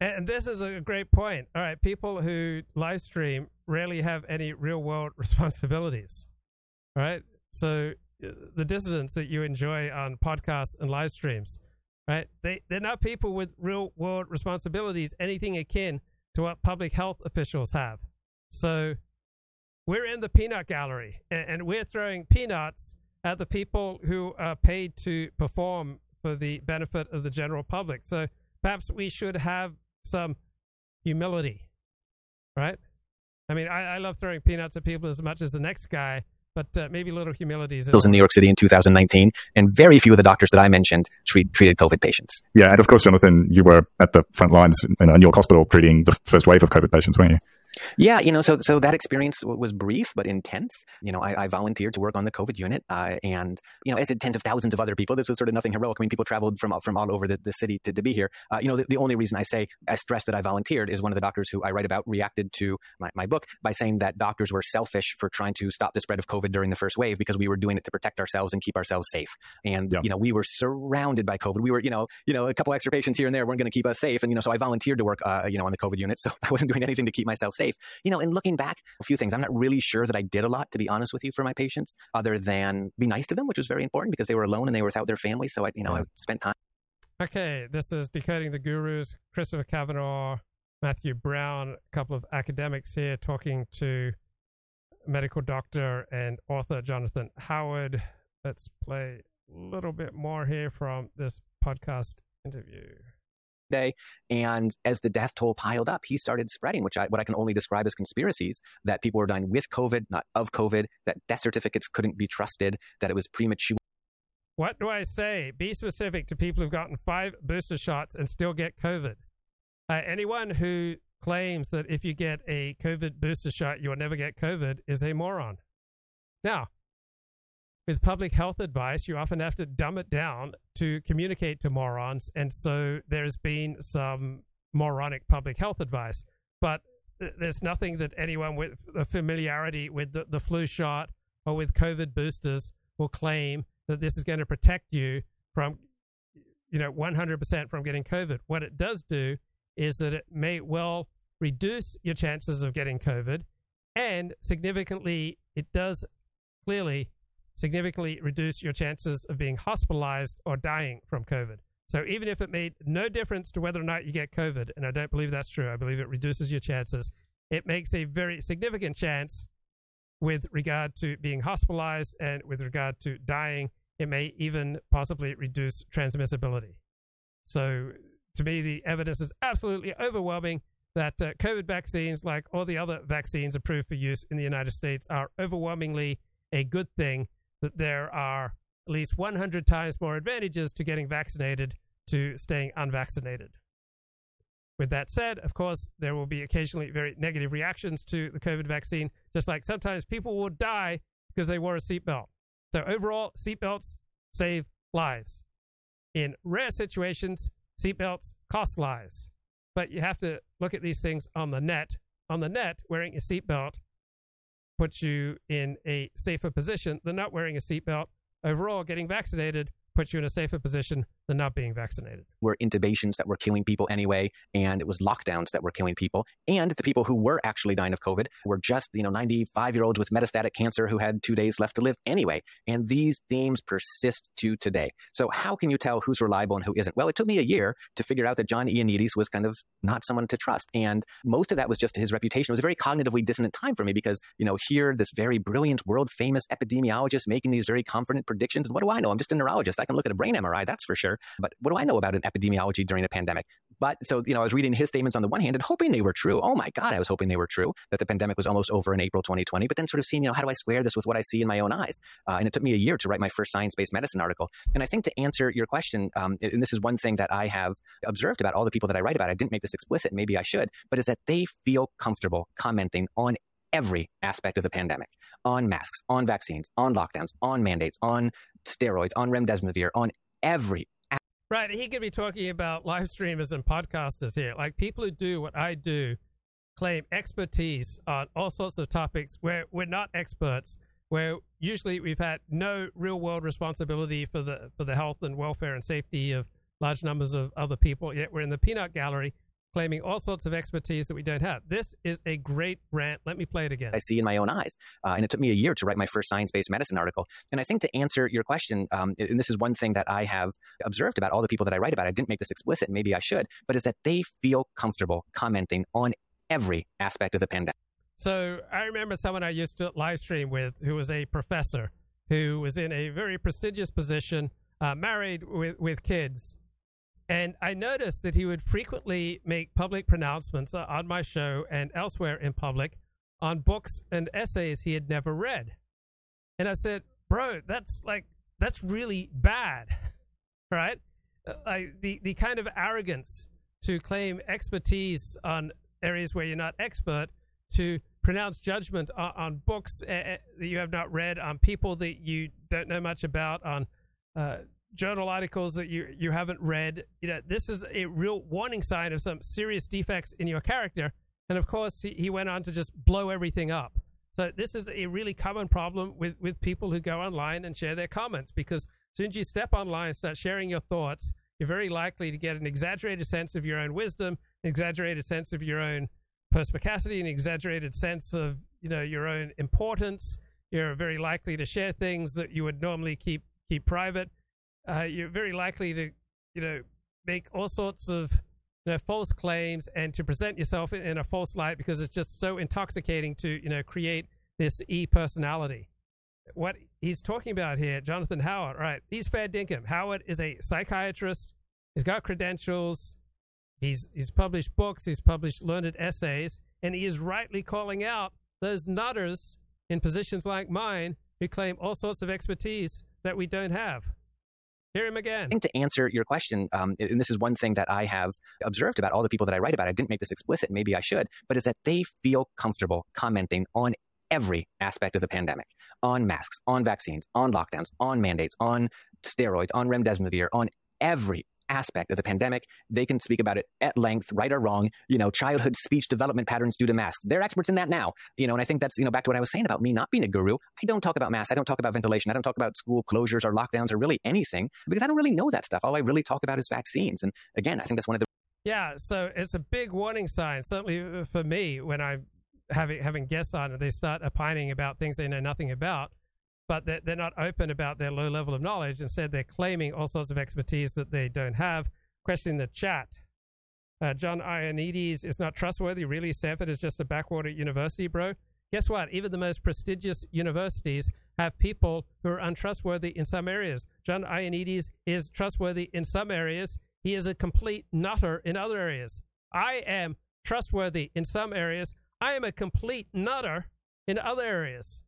And this is a great point. All right, people who live stream rarely have any real world responsibilities. All right, so uh, the dissidents that you enjoy on podcasts and live streams, right? They they're not people with real world responsibilities, anything akin to what public health officials have. So we're in the peanut gallery, and, and we're throwing peanuts at the people who are paid to perform for the benefit of the general public. So perhaps we should have some humility, right? I mean, I, I love throwing peanuts at people as much as the next guy, but uh, maybe a little humility is in New York City in 2019, and very few of the doctors that I mentioned treat, treated COVID patients. Yeah, and of course, Jonathan, you were at the front lines in a New York hospital treating the first wave of COVID patients, weren't you? Yeah, you know, so so that experience was brief but intense. You know, I, I volunteered to work on the COVID unit, uh, and you know, as did tens of thousands of other people. This was sort of nothing heroic. I mean, people traveled from from all over the, the city to, to be here. Uh, you know, the, the, only reason I say I stress that I volunteered is one of the doctors who I write about reacted to my, my book by saying that doctors were selfish for trying to stop the spread of COVID during the first wave because we were doing it to protect ourselves and keep ourselves safe. And yeah. you know, we were surrounded by COVID. We were, you know, you know, a couple extra patients here and there weren't going to keep us safe. And you know, so I volunteered to work, uh, you know, on the COVID unit, so I wasn't doing anything to keep myself safe. You know, and looking back, a few things. I'm not really sure that I did a lot, to be honest with you, for my patients, other than be nice to them, which was very important because they were alone and they were without their family. So I, you know, I spent time. Okay, this is decoding the gurus. Christopher Kavanagh, Matthew Browne, a couple of academics here talking to medical doctor and author Jonathan Howard. Let's play a little bit more here from this podcast interview day. And as the death toll piled up, he started spreading, which I, what I can only describe as conspiracies that people were dying with COVID, not of COVID, that death certificates couldn't be trusted, that it was premature. What do I say? Be specific to people who've gotten five booster shots and still get COVID. Uh, anyone who claims that if you get a COVID booster shot, you'll never get COVID is a moron. Now, with public health advice, you often have to dumb it down to communicate to morons. And so there's been some moronic public health advice. But th- there's nothing that anyone with a familiarity with the, the flu shot or with COVID boosters will claim that this is going to protect you from, you know, 100% from getting COVID. What it does do is that it may well reduce your chances of getting COVID. And significantly, it does clearly significantly reduce your chances of being hospitalized or dying from COVID. So even if it made no difference to whether or not you get COVID, and I don't believe that's true, I believe it reduces your chances, it makes a very significant chance with regard to being hospitalized and with regard to dying. It may even possibly reduce transmissibility. So to me, the evidence is absolutely overwhelming that uh, COVID vaccines, like all the other vaccines approved for use in the United States, are overwhelmingly a good thing that there are at least 100 times more advantages to getting vaccinated to staying unvaccinated. With that said, of course, there will be occasionally very negative reactions to the COVID vaccine, just like sometimes people will die because they wore a seatbelt. So, overall, seatbelts save lives. In rare situations, seatbelts cost lives. But you have to look at these things on the net. On the net, wearing a seatbelt puts you in a safer position than not wearing a seatbelt. Overall, getting vaccinated puts you in a safer position than not being vaccinated. Were intubations that were killing people anyway, and it was lockdowns that were killing people. And the people who were actually dying of COVID were just, you know, 95 year olds with metastatic cancer who had two days left to live anyway. And these themes persist to today. So how can you tell who's reliable and who isn't? Well, it took me a year to figure out that John Ioannidis was kind of not someone to trust. And most of that was just his reputation. It was a very cognitively dissonant time for me because, you know, here, this very brilliant, world famous epidemiologist making these very confident predictions. And what do I know? I'm just a neurologist. I can look at a brain MRI, that's for sure. But what do I know about an epidemiology during a pandemic? But so, you know, I was reading his statements on the one hand and hoping they were true. Oh my God, I was hoping they were true, that the pandemic was almost over in April 2020, but then sort of seeing, you know, how do I square this with what I see in my own eyes? Uh, and it took me a year to write my first science based medicine article. And I think to answer your question, um, and this is one thing that I have observed about all the people that I write about, I didn't make this explicit, maybe I should, but is that they feel comfortable commenting on every aspect of the pandemic on masks, on vaccines, on lockdowns, on mandates, on steroids, on remdesivir, on every. Right. He could be talking about live streamers and podcasters here. Like people who do what I do claim expertise on all sorts of topics where we're not experts, where usually we've had no real world responsibility for the for the health and welfare and safety of large numbers of other people, yet we're in the peanut gallery claiming all sorts of expertise that we don't have. This is a great rant. Let me play it again. I see in my own eyes. Uh, and it took me a year to write my first science based medicine article. And I think to answer your question, um, and this is one thing that I have observed about all the people that I write about, I didn't make this explicit, maybe I should, but is that they feel comfortable commenting on every aspect of the pandemic. So I remember someone I used to live stream with who was a professor who was in a very prestigious position, uh, married with, with kids and I noticed that he would frequently make public pronouncements uh, on my show and elsewhere in public on books and essays he had never read. And I said, bro, that's like, that's really bad, right? Uh, like the, the kind of arrogance to claim expertise on areas where you're not expert, to pronounce judgment on, on books uh, uh, that you have not read, on people that you don't know much about, on uh, journal articles that you you haven't read. You know, this is a real warning sign of some serious defects in your character. And of course, he, he went on to just blow everything up. So this is a really common problem with, with people who go online and share their comments because as soon as you step online and start sharing your thoughts, you're very likely to get an exaggerated sense of your own wisdom, an exaggerated sense of your own perspicacity, an exaggerated sense of you know your own importance. You're very likely to share things that you would normally keep keep private uh, you're very likely to, you know, make all sorts of you know, false claims and to present yourself in, a false light because it's just so intoxicating to, you know, create this e personality. What he's talking about here, Jonathan Howard, right? He's fair dinkum. Howard is a psychiatrist. He's got credentials. He's he's published books. He's published learned essays, and he is rightly calling out those nutters in positions like mine who claim all sorts of expertise that we don't have. Hear him again. I think to answer your question, um, and this is one thing that I have observed about all the people that I write about, I didn't make this explicit, maybe I should, but is that they feel comfortable commenting on every aspect of the pandemic. On masks, on vaccines, on lockdowns, on mandates, on steroids, on remdesivir, on every aspect of the pandemic. They can speak about it at length, right or wrong. You know, childhood speech development patterns due to masks. They're experts in that now. You know, and I think that's, you know, back to what I was saying about me not being a guru. I don't talk about masks. I don't talk about ventilation. I don't talk about school closures or lockdowns or really anything because I don't really know that stuff. All I really talk about is vaccines. And again, I think that's one of the yeah, so it's a big warning sign, certainly uh, for me, when I'm having having guests on and they start opining about things they know nothing about but they're, they're not open about their low level of knowledge. Instead, they're claiming all sorts of expertise that they don't have. Question in the chat. Uh, John Ioannidis is not trustworthy. Really, Stanford is just a backwater university, bro. Guess what? Even the most prestigious universities have people who are untrustworthy in some areas. John Ioannidis is trustworthy in some areas. He is a complete nutter in other areas. I am trustworthy in some areas. I am a complete nutter in other areas.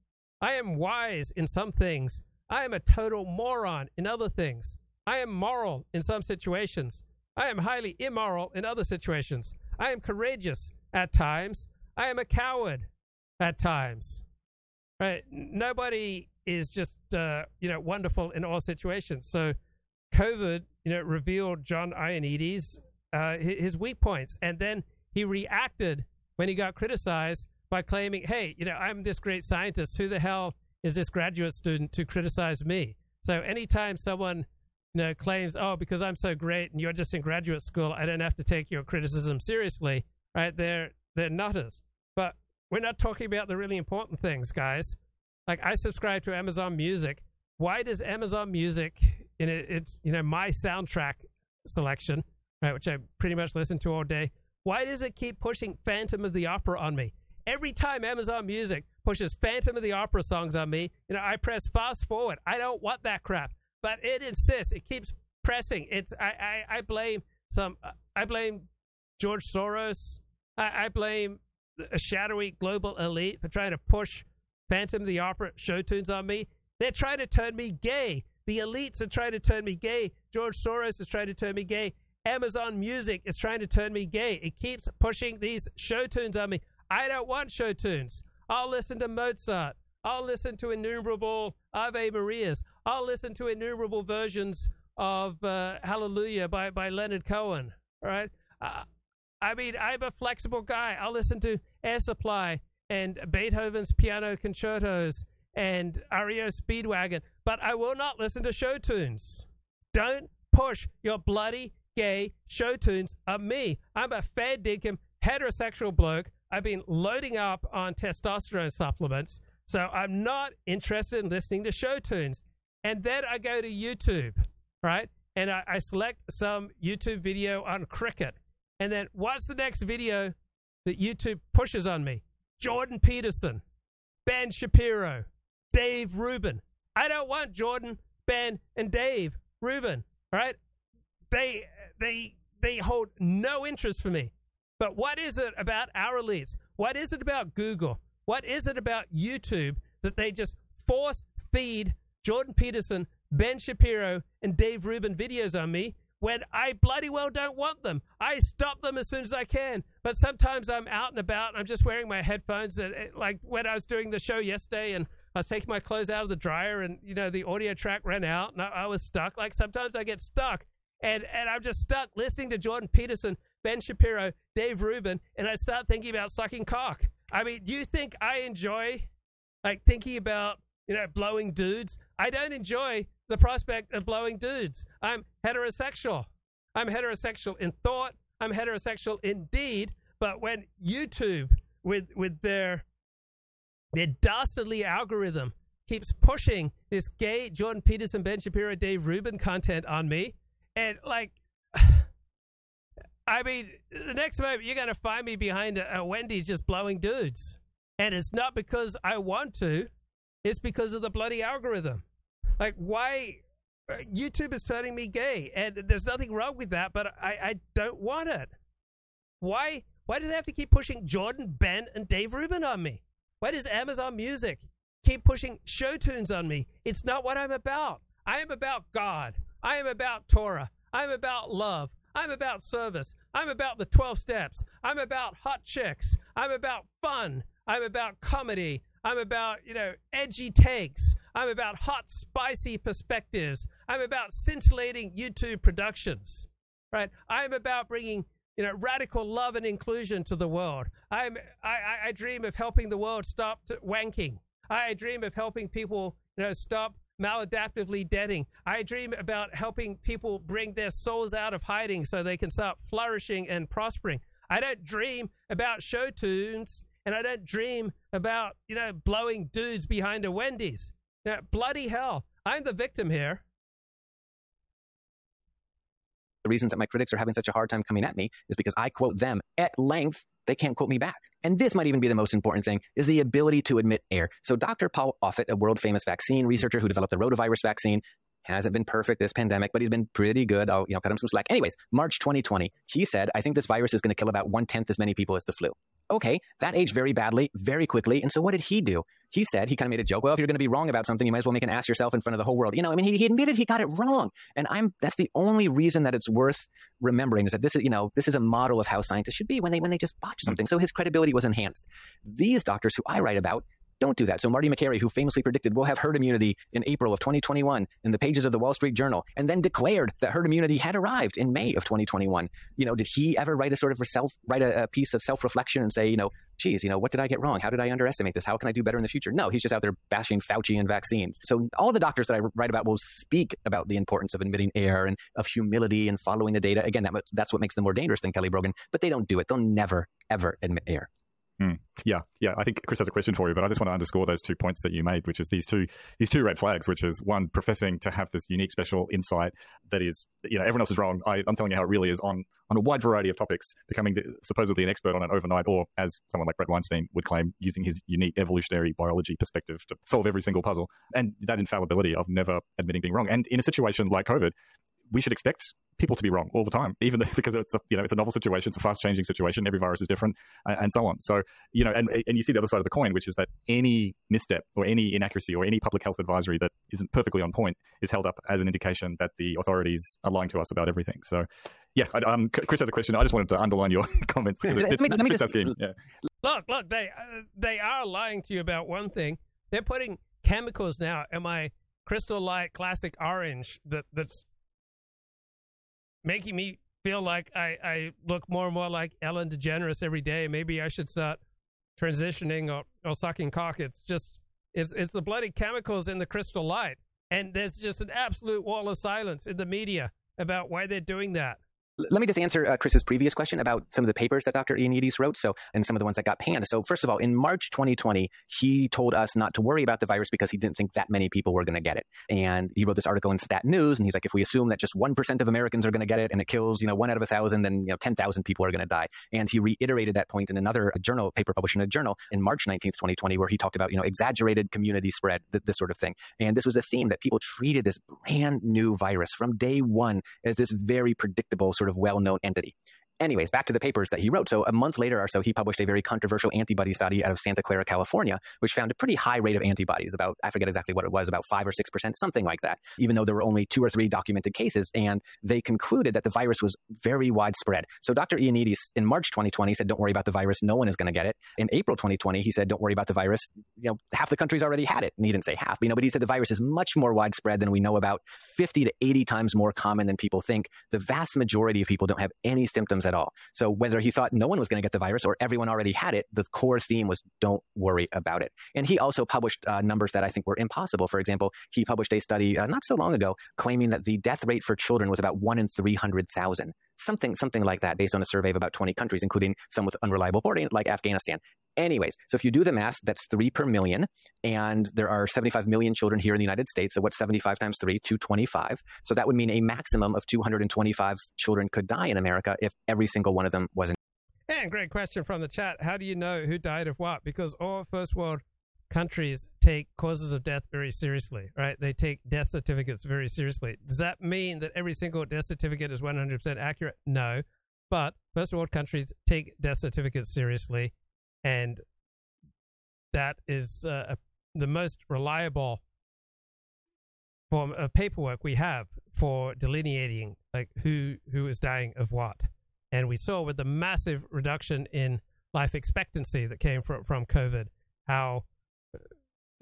I am wise in some things. I am a total moron in other things. I am moral in some situations. I am highly immoral in other situations. I am courageous at times. I am a coward at times. Right? Nobody is just uh, you know wonderful in all situations. So COVID, you know, revealed John Ioannidis uh, his weak points, and then he reacted when he got criticized by claiming, hey, you know, I'm this great scientist. Who the hell is this graduate student to criticize me? So anytime someone you know claims, oh, because I'm so great and you're just in graduate school, I don't have to take your criticism seriously, right? They're they're nutters. But we're not talking about the really important things, guys. Like I subscribe to Amazon Music. Why does Amazon Music, in it, it's you know my soundtrack selection, right, which I pretty much listen to all day. Why does it keep pushing Phantom of the Opera on me? Every time Amazon Music pushes Phantom of the Opera songs on me, you know, I press fast forward. I don't want that crap, but it insists. It keeps pressing. It's I I, I blame some. Uh, I blame George Soros. I, I blame a shadowy global elite for trying to push Phantom of the Opera show tunes on me. They're trying to turn me gay. The elites are trying to turn me gay. George Soros is trying to turn me gay. Amazon Music is trying to turn me gay. It keeps pushing these show tunes on me. I don't want show tunes. I'll listen to Mozart. I'll listen to innumerable Ave Marias. I'll listen to innumerable versions of uh, Hallelujah by, by Leonard Cohen. Right? Uh, I mean, I'm a flexible guy. I'll listen to Air Supply and Beethoven's piano concertos and REO Speedwagon, but I will not listen to show tunes. Don't push your bloody gay show tunes on me. I'm a fair dinkum heterosexual bloke. I've been loading up on testosterone supplements, so I'm not interested in listening to show tunes. And then I go to YouTube, right? And I, I select some YouTube video on cricket. And then what's the next video that YouTube pushes on me? Jordan Peterson, Ben Shapiro, Dave Rubin. I don't want Jordan, Ben, and Dave Rubin. Right? They they they hold no interest for me. But what is it about our elites? What is it about Google? What is it about YouTube that they just force feed Jordan Peterson, Ben Shapiro, and Dave Rubin videos on me when I bloody well don't want them. I stop them as soon as I can. But sometimes I'm out and about. And I'm just wearing my headphones. And eh, like when I was doing the show yesterday, and I was taking my clothes out of the dryer, and you know the audio track ran out, and I, I was stuck. Like sometimes I get stuck, and and I'm just stuck listening to Jordan Peterson, Ben Shapiro, Dave Rubin, and I start thinking about sucking cock. I mean, do you think I enjoy like thinking about you know blowing dudes? I don't enjoy the prospect of blowing dudes. I'm heterosexual. I'm heterosexual in thought. I'm heterosexual in deed. But when YouTube, with with their their dastardly algorithm, keeps pushing this gay Jordan Peterson, Ben Shapiro, Dave Rubin content on me, and like, I mean, the next moment you're going to find me behind a, a Wendy's just blowing dudes, and it's not because I want to, it's because of the bloody algorithm. Like, why? Uh, YouTube is turning me gay, and there's nothing wrong with that, but I, I don't want it. Why? Why do they have to keep pushing Jordan, Ben, and Dave Rubin on me? Why does Amazon Music keep pushing show tunes on me? It's not what I'm about. I am about God. I am about Torah. I'm about love. I'm about service. I'm about the 12 steps. I'm about hot chicks. I'm about fun. I'm about comedy. I'm about, you know, edgy takes. I'm about hot, spicy perspectives. I'm about scintillating YouTube productions, right? I'm about bringing, you know, radical love and inclusion to the world. I'm, I, I dream of helping the world stop wanking. I dream of helping people, you know, stop maladaptively deading. I dream about helping people bring their souls out of hiding so they can start flourishing and prospering. I don't dream about show tunes and I don't dream about, you know, blowing dudes behind a Wendy's. Now, bloody hell, I'm the victim here. The reasons that my critics are having such a hard time coming at me is because I quote them at length. They can't quote me back. And this might even be the most important thing is the ability to admit error. So Dr. Paul Offit, a world famous vaccine researcher who developed the rotavirus vaccine, hasn't been perfect this pandemic, but he's been pretty good. I'll you know cut him some slack. Anyways, March 2020, he said, I think this virus is going to kill about one tenth as many people as the flu. Okay, that aged very badly, very quickly. And so what did he do? He said, he kind of made a joke. Well, if you're going to be wrong about something, you might as well make an ass yourself in front of the whole world. You know, I mean, he, he admitted he got it wrong. And I'm, that's the only reason that it's worth remembering is that this is, you know, this is a model of how scientists should be when they, when they just botch something. So his credibility was enhanced. These doctors who I write about, don't do that. So Marty Makary, who famously predicted we'll have herd immunity in April of 2021 in the pages of the Wall Street Journal, and then declared that herd immunity had arrived in May of 2021. You know, did he ever write a sort of self, write a, a piece of self-reflection and say, you know, geez, you know, what did I get wrong? How did I underestimate this? How can I do better in the future? No, he's just out there bashing Fauci and vaccines. So all the doctors that I write about will speak about the importance of admitting error and of humility and following the data. Again, that, that's what makes them more dangerous than Kelly Brogan, but they don't do it. They'll never, ever admit error. Mm. Yeah, yeah. I think Chris has a question for you, but I just want to underscore those two points that you made, which is these two these two red flags, which is one professing to have this unique special insight that is, you know, everyone else is wrong. I, am telling you how it really is on on a wide variety of topics, becoming the, supposedly an expert on it overnight, or as someone like Bret Weinstein would claim, using his unique evolutionary biology perspective to solve every single puzzle, and that infallibility of never admitting being wrong. And in a situation like COVID, we should expect people to be wrong all the time, even because it's a you know it's a novel situation, it's a fast changing situation. Every virus is different, and, and, so on. So you know, and and you see the other side of the coin, which is that any misstep or any inaccuracy or any public health advisory that isn't perfectly on point is held up as an indication that the authorities are lying to us about everything. So. Yeah, I, um, Chris has a question. I just wanted to underline your comments because it fits, let me, let just, yeah. Look, look, they uh, they are lying to you about one thing. They're putting chemicals now in my crystal light classic orange that that's making me feel like I, I look more and more like Ellen DeGeneres every day. Maybe I should start transitioning or, or sucking cock. It's just it's, it's the bloody chemicals in the crystal light. And there's just an absolute wall of silence in the media about why they're doing that. Let me just answer uh, Chris's previous question about some of the papers that Dr. Ioannidis wrote. So, and some of the ones that got panned. So, first of all, in March 2020, he told us not to worry about the virus because he didn't think that many people were going to get it. And he wrote this article in Stat News, and he's like, if we assume that just 1% of Americans are going to get it and it kills, you know, one out of a thousand, then, you know, 10,000 people are going to die. And he reiterated that point in another journal, paper published in a journal in March 19th, 2020, where he talked about, you know, exaggerated community spread, th- this sort of thing. And this was a theme that people treated this brand new virus from day one as this very predictable, sort of well known entity. Anyways, back to the papers that he wrote. So a month later or so, he published a very controversial antibody study out of Santa Clara, California, which found a pretty high rate of antibodies, about, I forget exactly what it was, about five or 6%, something like that, even though there were only two or three documented cases. And they concluded that the virus was very widespread. So Dr. Ioannidis in March 2020 said, don't worry about the virus. No one is going to get it. In April 2020, he said, don't worry about the virus. You know, half the countries already had it. And he didn't say half, but, you know, but he said the virus is much more widespread than we know about, 50 to 80 times more common than people think. The vast majority of people don't have any symptoms at all. So whether he thought no one was going to get the virus or everyone already had it, the core theme was don't worry about it. And he also published uh, numbers that I think were impossible. For example, he published a study uh, not so long ago claiming that the death rate for children was about one in 300,000 something something like that based on a survey of about 20 countries including some with unreliable reporting like afghanistan. Anyways so if you do the math that's 3 per million and there are 75 million children here in the united states so what's 75 times 3 225 so that would mean a maximum of 225 children could die in america if every single one of them was not and great question from the chat. How do you know who died of what? Because all first world countries take causes of death very seriously, right? They take death certificates very seriously. Does that mean that every single death certificate is 100% accurate? No. But first world countries take death certificates seriously, and that is uh, the most reliable form of paperwork we have for delineating like who who is dying of what. And we saw with the massive reduction in life expectancy that came from, from COVID, how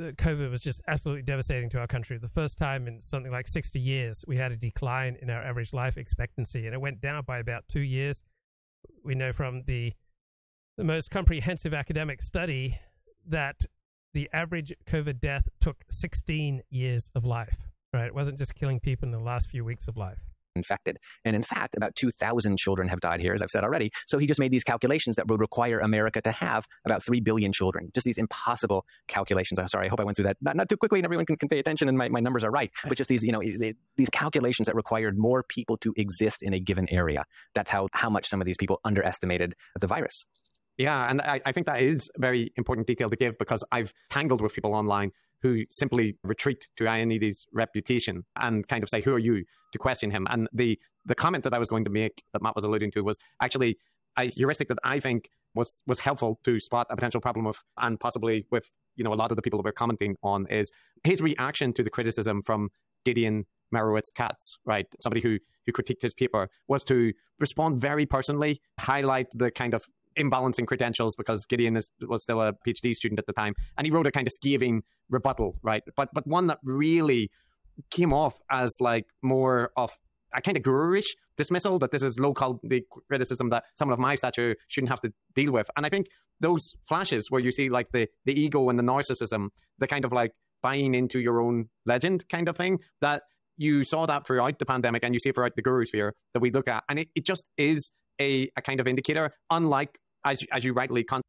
COVID was just absolutely devastating to our country. The first time in something like 60 years, we had a decline in our average life expectancy, and it went down by about two years. We know from the the most comprehensive academic study that the average COVID death took 16 years of life. Right, it wasn't just killing people in the last few weeks of life infected. And in fact, about 2,000 children have died here, as I've said already. So he just made these calculations that would require America to have about 3 billion children. Just these impossible calculations. I'm sorry, I hope I went through that not, not too quickly and everyone can, can pay attention and my, my numbers are right. But just these, you know, these calculations that required more people to exist in a given area. That's how, how much some of these people underestimated the virus. Yeah, and I, I think that is a very important detail to give because I've tangled with people online who simply retreat to Ioannidis' reputation and kind of say, "Who are you?" to question him. And the the comment that I was going to make that Matt was alluding to was actually a heuristic that I think was was helpful to spot a potential problem with, and possibly with you know a lot of the people that we're commenting on is his reaction to the criticism from Gideon Meyerowitz-Katz, right? Somebody who who critiqued his paper was to respond very personally, highlight the kind of imbalancing credentials because Gideon is, was still a PhD student at the time, and he wrote a kind of scathing rebuttal, right? But but one that really came off as like more of a kind of guru-ish dismissal that this is low the criticism that someone of my stature shouldn't have to deal with. And I think those flashes where you see like the the ego and the narcissism, the kind of like buying into your own legend kind of thing, that you saw that throughout the pandemic and you see it throughout the guru sphere that we look at. And it, it just is a, a kind of indicator, unlike as as you rightly con-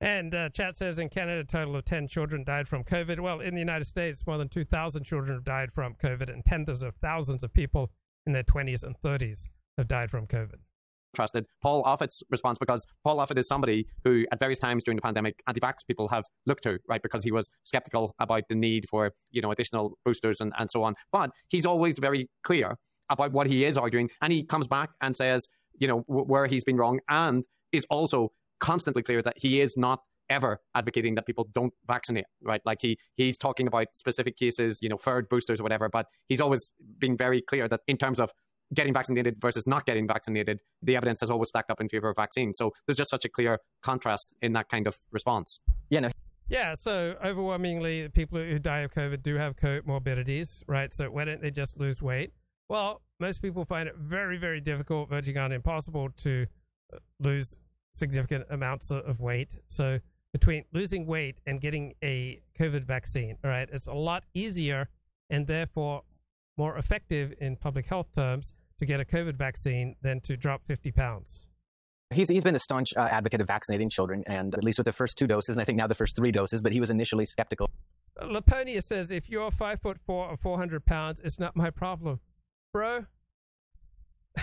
and uh, chat says in Canada, a total of 10 children died from COVID. Well, in the United States, more than 2,000 children have died from COVID, and tens of thousands of people in their 20s and 30s have died from COVID. Trusted Paul Offit's response because Paul Offit is somebody who, at various times during the pandemic, anti-vax people have looked to, right? Because he was skeptical about the need for you know additional boosters and, and so on. But he's always very clear about what he is arguing, and he comes back and says, you know, w- where he's been wrong, and is also constantly clear that he is not ever advocating that people don't vaccinate, right? Like he he's talking about specific cases, you know, third boosters or whatever, but he's always being very clear that in terms of getting vaccinated versus not getting vaccinated, the evidence has always stacked up in favor of vaccine. So there's just such a clear contrast in that kind of response. Yeah, no. Yeah, so overwhelmingly, the people who die of COVID do have comorbidities, right? So why don't they just lose weight? Well, most people find it very, very difficult, verging on impossible, to uh, lose significant amounts of weight. So between losing weight and getting a COVID vaccine, all right, it's a lot easier and therefore more effective in public health terms to get a COVID vaccine than to drop 50 pounds. He's, he's been a staunch uh, advocate of vaccinating children, and at least with the first two doses, and I think now the first three doses, but he was initially skeptical. Laponia says, if you're five foot four or 400 pounds, it's not my problem. Bro,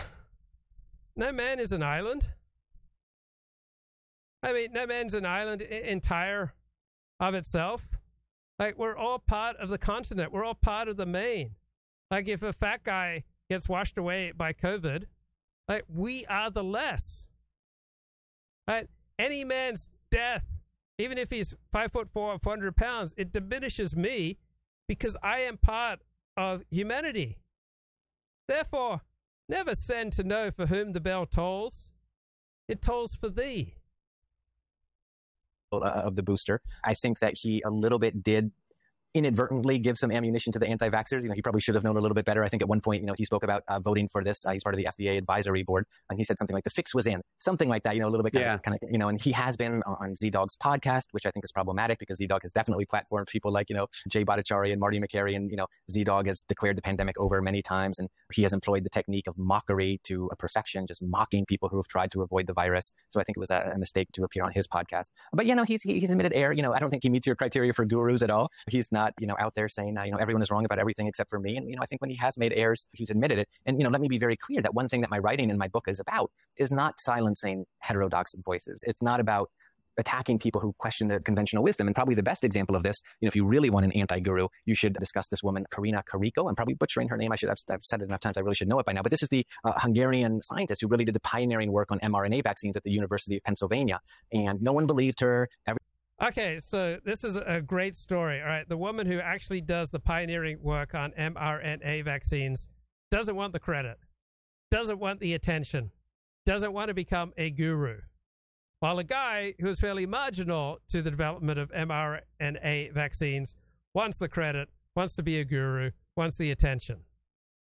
no man is an island. I mean, no man's an island entire of itself. Like, we're all part of the continent. We're all part of the main. Like, if a fat guy gets washed away by COVID, like, we are the less. Right? Any man's death, even if he's five foot four or 400 pounds, it diminishes me because I am part of humanity. Therefore, never send to know for whom the bell tolls. It tolls for thee. Uh, of the booster. I think that he a little bit did inadvertently give some ammunition to the anti-vaxxers. You know, he probably should have known a little bit better. I think at one point, you know, he spoke about uh, voting for this. Uh, he's part of the FDA advisory board, and he said something like the fix was in, something like that. You know, a little bit kind, Yeah. of, kind of, you know, and he has been on Z Dog's podcast, which I think is problematic because Z Dog has definitely platformed people like you know Jay Bhattacharya and Marty Makary, and you know, Z Dog has declared the pandemic over many times, and he has employed the technique of mockery to a perfection, just mocking people who have tried to avoid the virus. So I think it was a, a mistake to appear on his podcast. But you know, he's he- he's admitted error. You know, I don't think he meets your criteria for gurus at all. He's not you know out there saying you know everyone is wrong about everything except for me. And you know, I think when he has made errors, he's admitted it. And you know, let me be very clear that one thing that my writing in my book is about is not silencing heterodox voices. It's not about attacking people who question the conventional wisdom. And probably the best example of this, you know, if you really want an anti-guru, you should discuss this woman, Karina Kariko. I'm probably butchering her name. I should have I've said it enough times. I really should know it by now. But this is the uh, Hungarian scientist who really did the pioneering work on mRNA vaccines at the University of Pennsylvania. And no one believed her. Every- Okay, so this is a great story. All right, the woman who actually does the pioneering work on mRNA vaccines doesn't want the credit, doesn't want the attention, doesn't want to become a guru. While a guy who is fairly marginal to the development of mRNA vaccines wants the credit, wants to be a guru, wants the attention.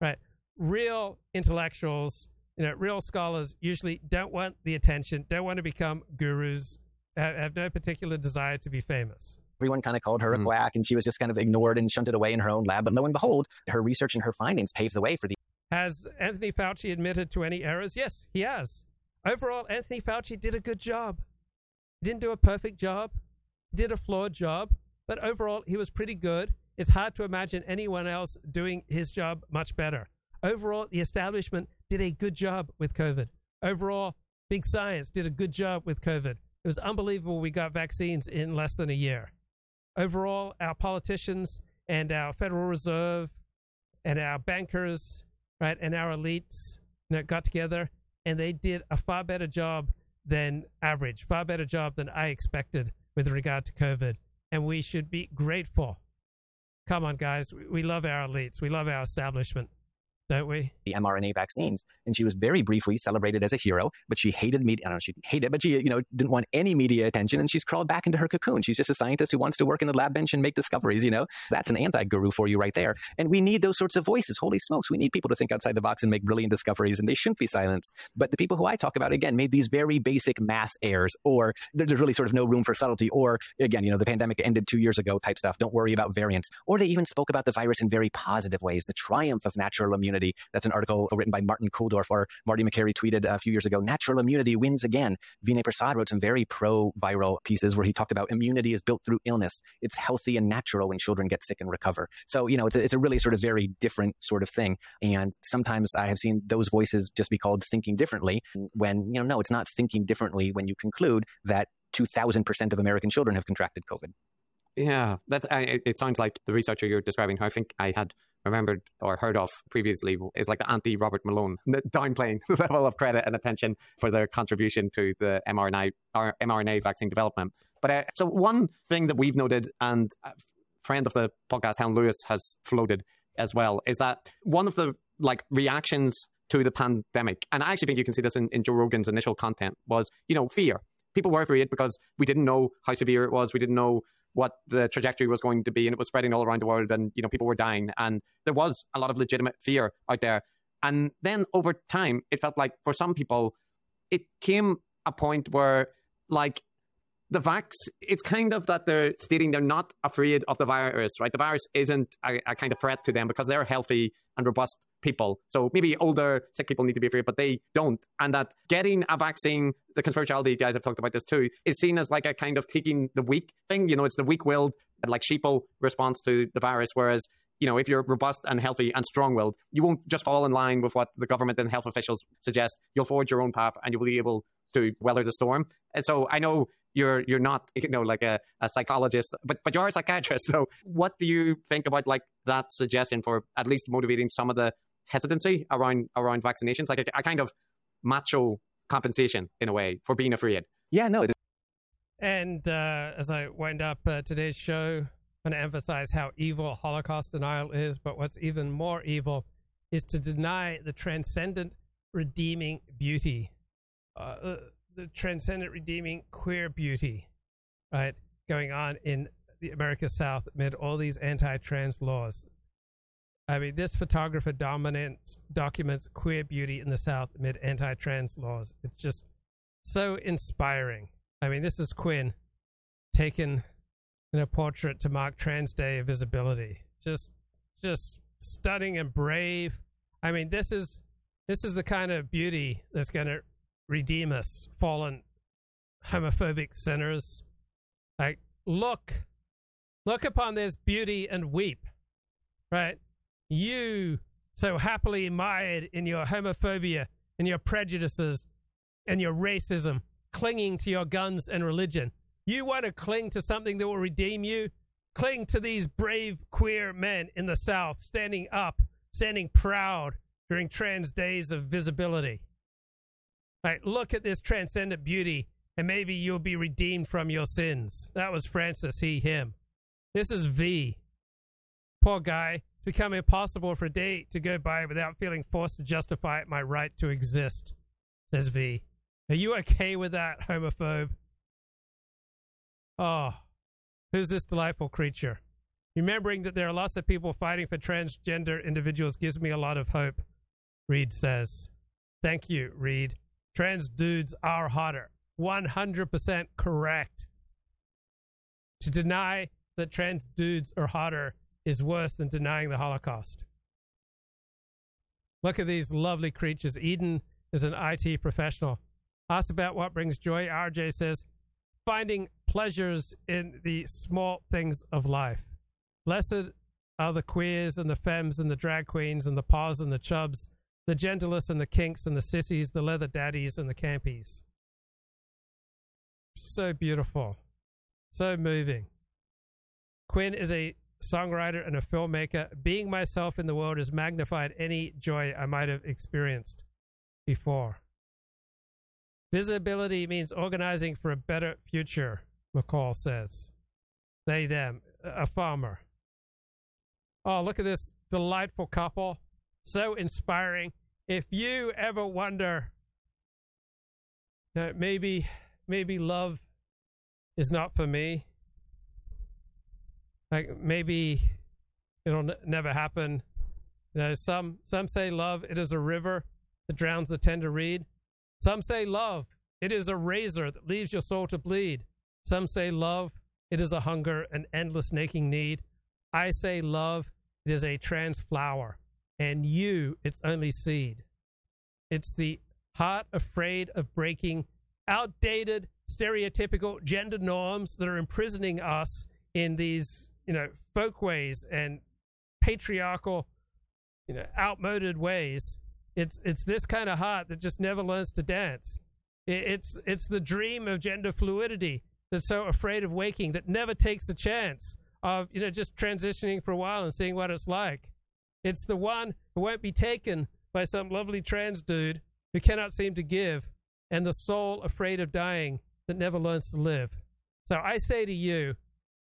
Right? Real intellectuals, you know, real scholars usually don't want the attention, don't want to become gurus, have, have no particular desire to be famous. Everyone kind of called her a mm-hmm. quack, and she was just kind of ignored and shunted away in her own lab. But lo and behold, her research and her findings paved the way for the Has Anthony Fauci admitted to any errors? Yes, he has. Overall, Anthony Fauci did a good job. He didn't do a perfect job. He did a flawed job, but overall, he was pretty good. It's hard to imagine anyone else doing his job much better. Overall, the establishment did a good job with COVID. Overall, big science did a good job with COVID. It was unbelievable we got vaccines in less than a year. Overall, our politicians and our Federal Reserve and our bankers, right, and our elites, you know, got together and they did a far better job than average, far better job than I expected with regard to COVID. And we should be grateful. Come on, guys. We, we love our elites. We love our establishment, don't we? the mRNA vaccines. And she was very briefly celebrated as a hero, but she hated media. I don't know, she hated, but she, you know, didn't want any media attention. And she's crawled back into her cocoon. She's just a scientist who wants to work in the lab bench and make discoveries, you know? That's an anti-guru for you right there. And we need those sorts of voices. Holy smokes. We need people to think outside the box and make brilliant discoveries, and they shouldn't be silenced. But the people who I talk about, again, made these very basic math errors, or there's really sort of no room for subtlety, or again, you know, the pandemic ended two years ago type stuff. Don't worry about variants. Or they even spoke about the virus in very positive ways. The triumph of natural immunity. That's an article written by Martin Kulldorff, or Marty Makary tweeted a few years ago, natural immunity wins again. Vinay Prasad wrote some very pro-viral pieces where he talked about immunity is built through illness. It's healthy and natural when children get sick and recover. So, you know, it's a, it's a really sort of very different sort of thing. And sometimes I have seen those voices just be called thinking differently when, you know, no, it's not thinking differently when you conclude that 2000% of American children have contracted COVID. Yeah, that's. I, it, sounds like the researcher you're describing, who I think I had remembered or heard of previously, is like the anti Robert Malone, downplaying the level of credit and attention for their contribution to the mRNA or mRNA vaccine development. But uh, so one thing that we've noted, and a friend of the podcast, Helen Lewis, has floated as well, is that one of the like reactions to the pandemic, and I actually think you can see this in, in Joe Rogan's initial content, was you know fear. People were afraid because we didn't know how severe it was. We didn't know what the trajectory was going to be, and it was spreading all around the world, and you know people were dying, and there was a lot of legitimate fear out there. And then over time, it felt like for some people, it came a point where like the vax, it's kind of that they're stating they're not afraid of the virus, right? The virus isn't a, a, kind of threat to them because they're healthy and robust people. So maybe older, sick people need to be afraid, but they don't. And that getting a vaccine, the conspirituality guys have talked about this too, is seen as like a kind of taking the weak thing. You know, it's the weak willed, like sheeple response to the virus. Whereas you know, if you're robust and healthy and strong willed, you won't just fall in line with what the government and health officials suggest. You'll forge your own path and you'll be able to weather the storm. And so I know you're you're not you know like a, a psychologist but but you're a psychiatrist. So what do you think about like that suggestion for at least motivating some of the hesitancy around around vaccinations? Like a, a kind of macho compensation in a way for being afraid. Yeah no and uh, as i wind up uh, today's show i'm going to emphasize how evil holocaust denial is but what's even more evil is to deny the transcendent redeeming beauty. Uh, the transcendent, redeeming queer beauty, right, going on in the America South amid all these anti-trans laws. I mean, this photographer dominance documents queer beauty in the South amid anti-trans laws. It's just so inspiring. I mean, this is Quinn taken in a portrait to mark Trans Day of Visibility. Just, just stunning and brave. I mean, this is this is the kind of beauty that's going to redeem us, fallen homophobic sinners. Like, look, look upon this beauty and weep, right? You so happily mired in your homophobia and your prejudices and your racism, clinging to your guns and religion. You want to cling to something that will redeem you? Cling to these brave queer men in the South standing up, standing proud during trans days of visibility. Look at this transcendent beauty, and maybe you'll be redeemed from your sins. That was Francis, he, him. This is V. Poor guy. It's become impossible for a day to go by without feeling forced to justify my right to exist, says V. Are you okay with that, homophobe? Oh, who's this delightful creature? Remembering that there are lots of people fighting for transgender individuals gives me a lot of hope, Reed says. Thank you, Reed. Trans dudes are hotter. 100% correct. To deny that trans dudes are hotter is worse than denying the Holocaust. Look at these lovely creatures. Eden is an IT professional. Asked about what brings joy, RJ says, finding pleasures in the small things of life. Blessed are the queers and the femmes and the drag queens and the paws and the chubs the gentlest and the kinks and the sissies, the leather daddies and the campies. So beautiful. So moving. Quinn is a songwriter and a filmmaker. Being myself in the world has magnified any joy I might have experienced before. Visibility means organizing for a better future, McCall says. They, them, a farmer. Oh, look at this delightful couple. So inspiring if you ever wonder that maybe maybe love is not for me like maybe it'll n- never happen. You know, some some say love it is a river that drowns the tender reed. Some say love it is a razor that leaves your soul to bleed. Some say love it is a hunger an endless aching need. I say love it is a trans flower and you, its only seed. It's the heart afraid of breaking outdated, stereotypical gender norms that are imprisoning us in these, you know, folkways and patriarchal, you know, outmoded ways. It's it's this kind of heart that just never learns to dance. It's it's the dream of gender fluidity. that's so afraid of waking that never takes the chance of you know just transitioning for a while and seeing what it's like. It's the one who won't be taken by some lovely trans dude who cannot seem to give, and the soul afraid of dying that never learns to live. So I say to you,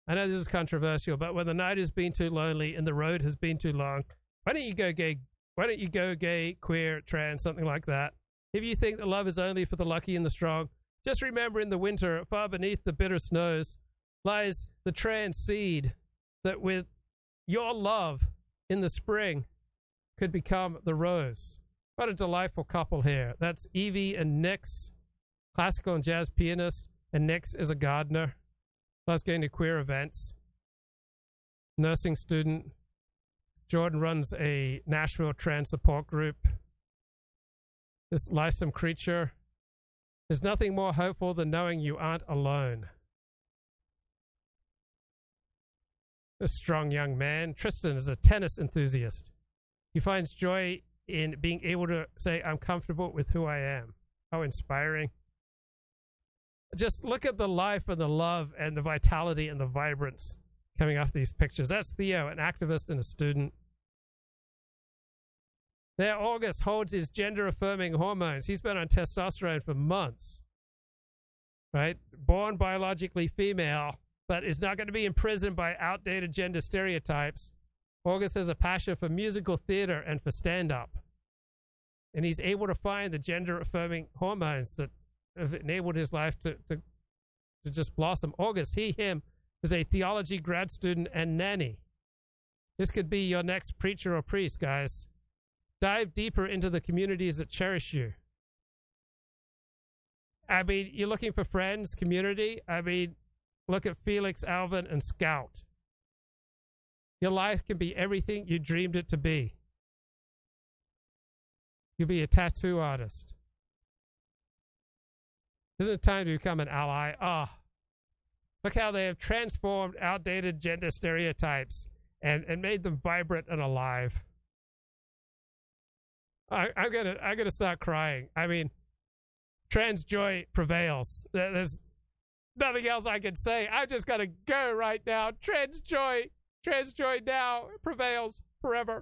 I know this is controversial, but when the night has been too lonely and the road has been too long, why don't you go gay? Why don't you go gay, queer, trans, something like that? If you think that love is only for the lucky and the strong, just remember in the winter, far beneath the bitter snows, lies the trans seed that with your love in the spring could become the rose. What a delightful couple here. That's Evie and Nix, classical and jazz pianist, and Nix is a gardener. Loves going to queer events. Nursing student. Jordan runs a Nashville trans support group. This lithesome creature. There's nothing more hopeful than knowing you aren't alone. A strong young man. Tristan is a tennis enthusiast. He finds joy in being able to say, I'm comfortable with who I am. How inspiring. Just look at the life and the love and the vitality and the vibrance coming off these pictures. That's Theo, an activist and a student. There, August holds his gender affirming hormones. He's been on testosterone for months. Right? Born biologically female, but is not going to be imprisoned by outdated gender stereotypes. August has a passion for musical theater and for stand up. And he's able to find the gender affirming hormones that have enabled his life to, to, to just blossom. August, he, him, is a theology grad student and nanny. This could be your next preacher or priest, guys. Dive deeper into the communities that cherish you. I mean, you're looking for friends, community. I mean, look at Felix, Alvin, and Scout. Your life can be everything you dreamed it to be. You'll be a tattoo artist. Isn't it time to become an ally? Ah, oh, look how they have transformed outdated gender stereotypes and, and made them vibrant and alive. I, I'm gonna I'm gonna start crying. I mean, trans joy prevails. There's nothing else I can say. I just gotta go right now. Trans joy, trans joy now prevails forever.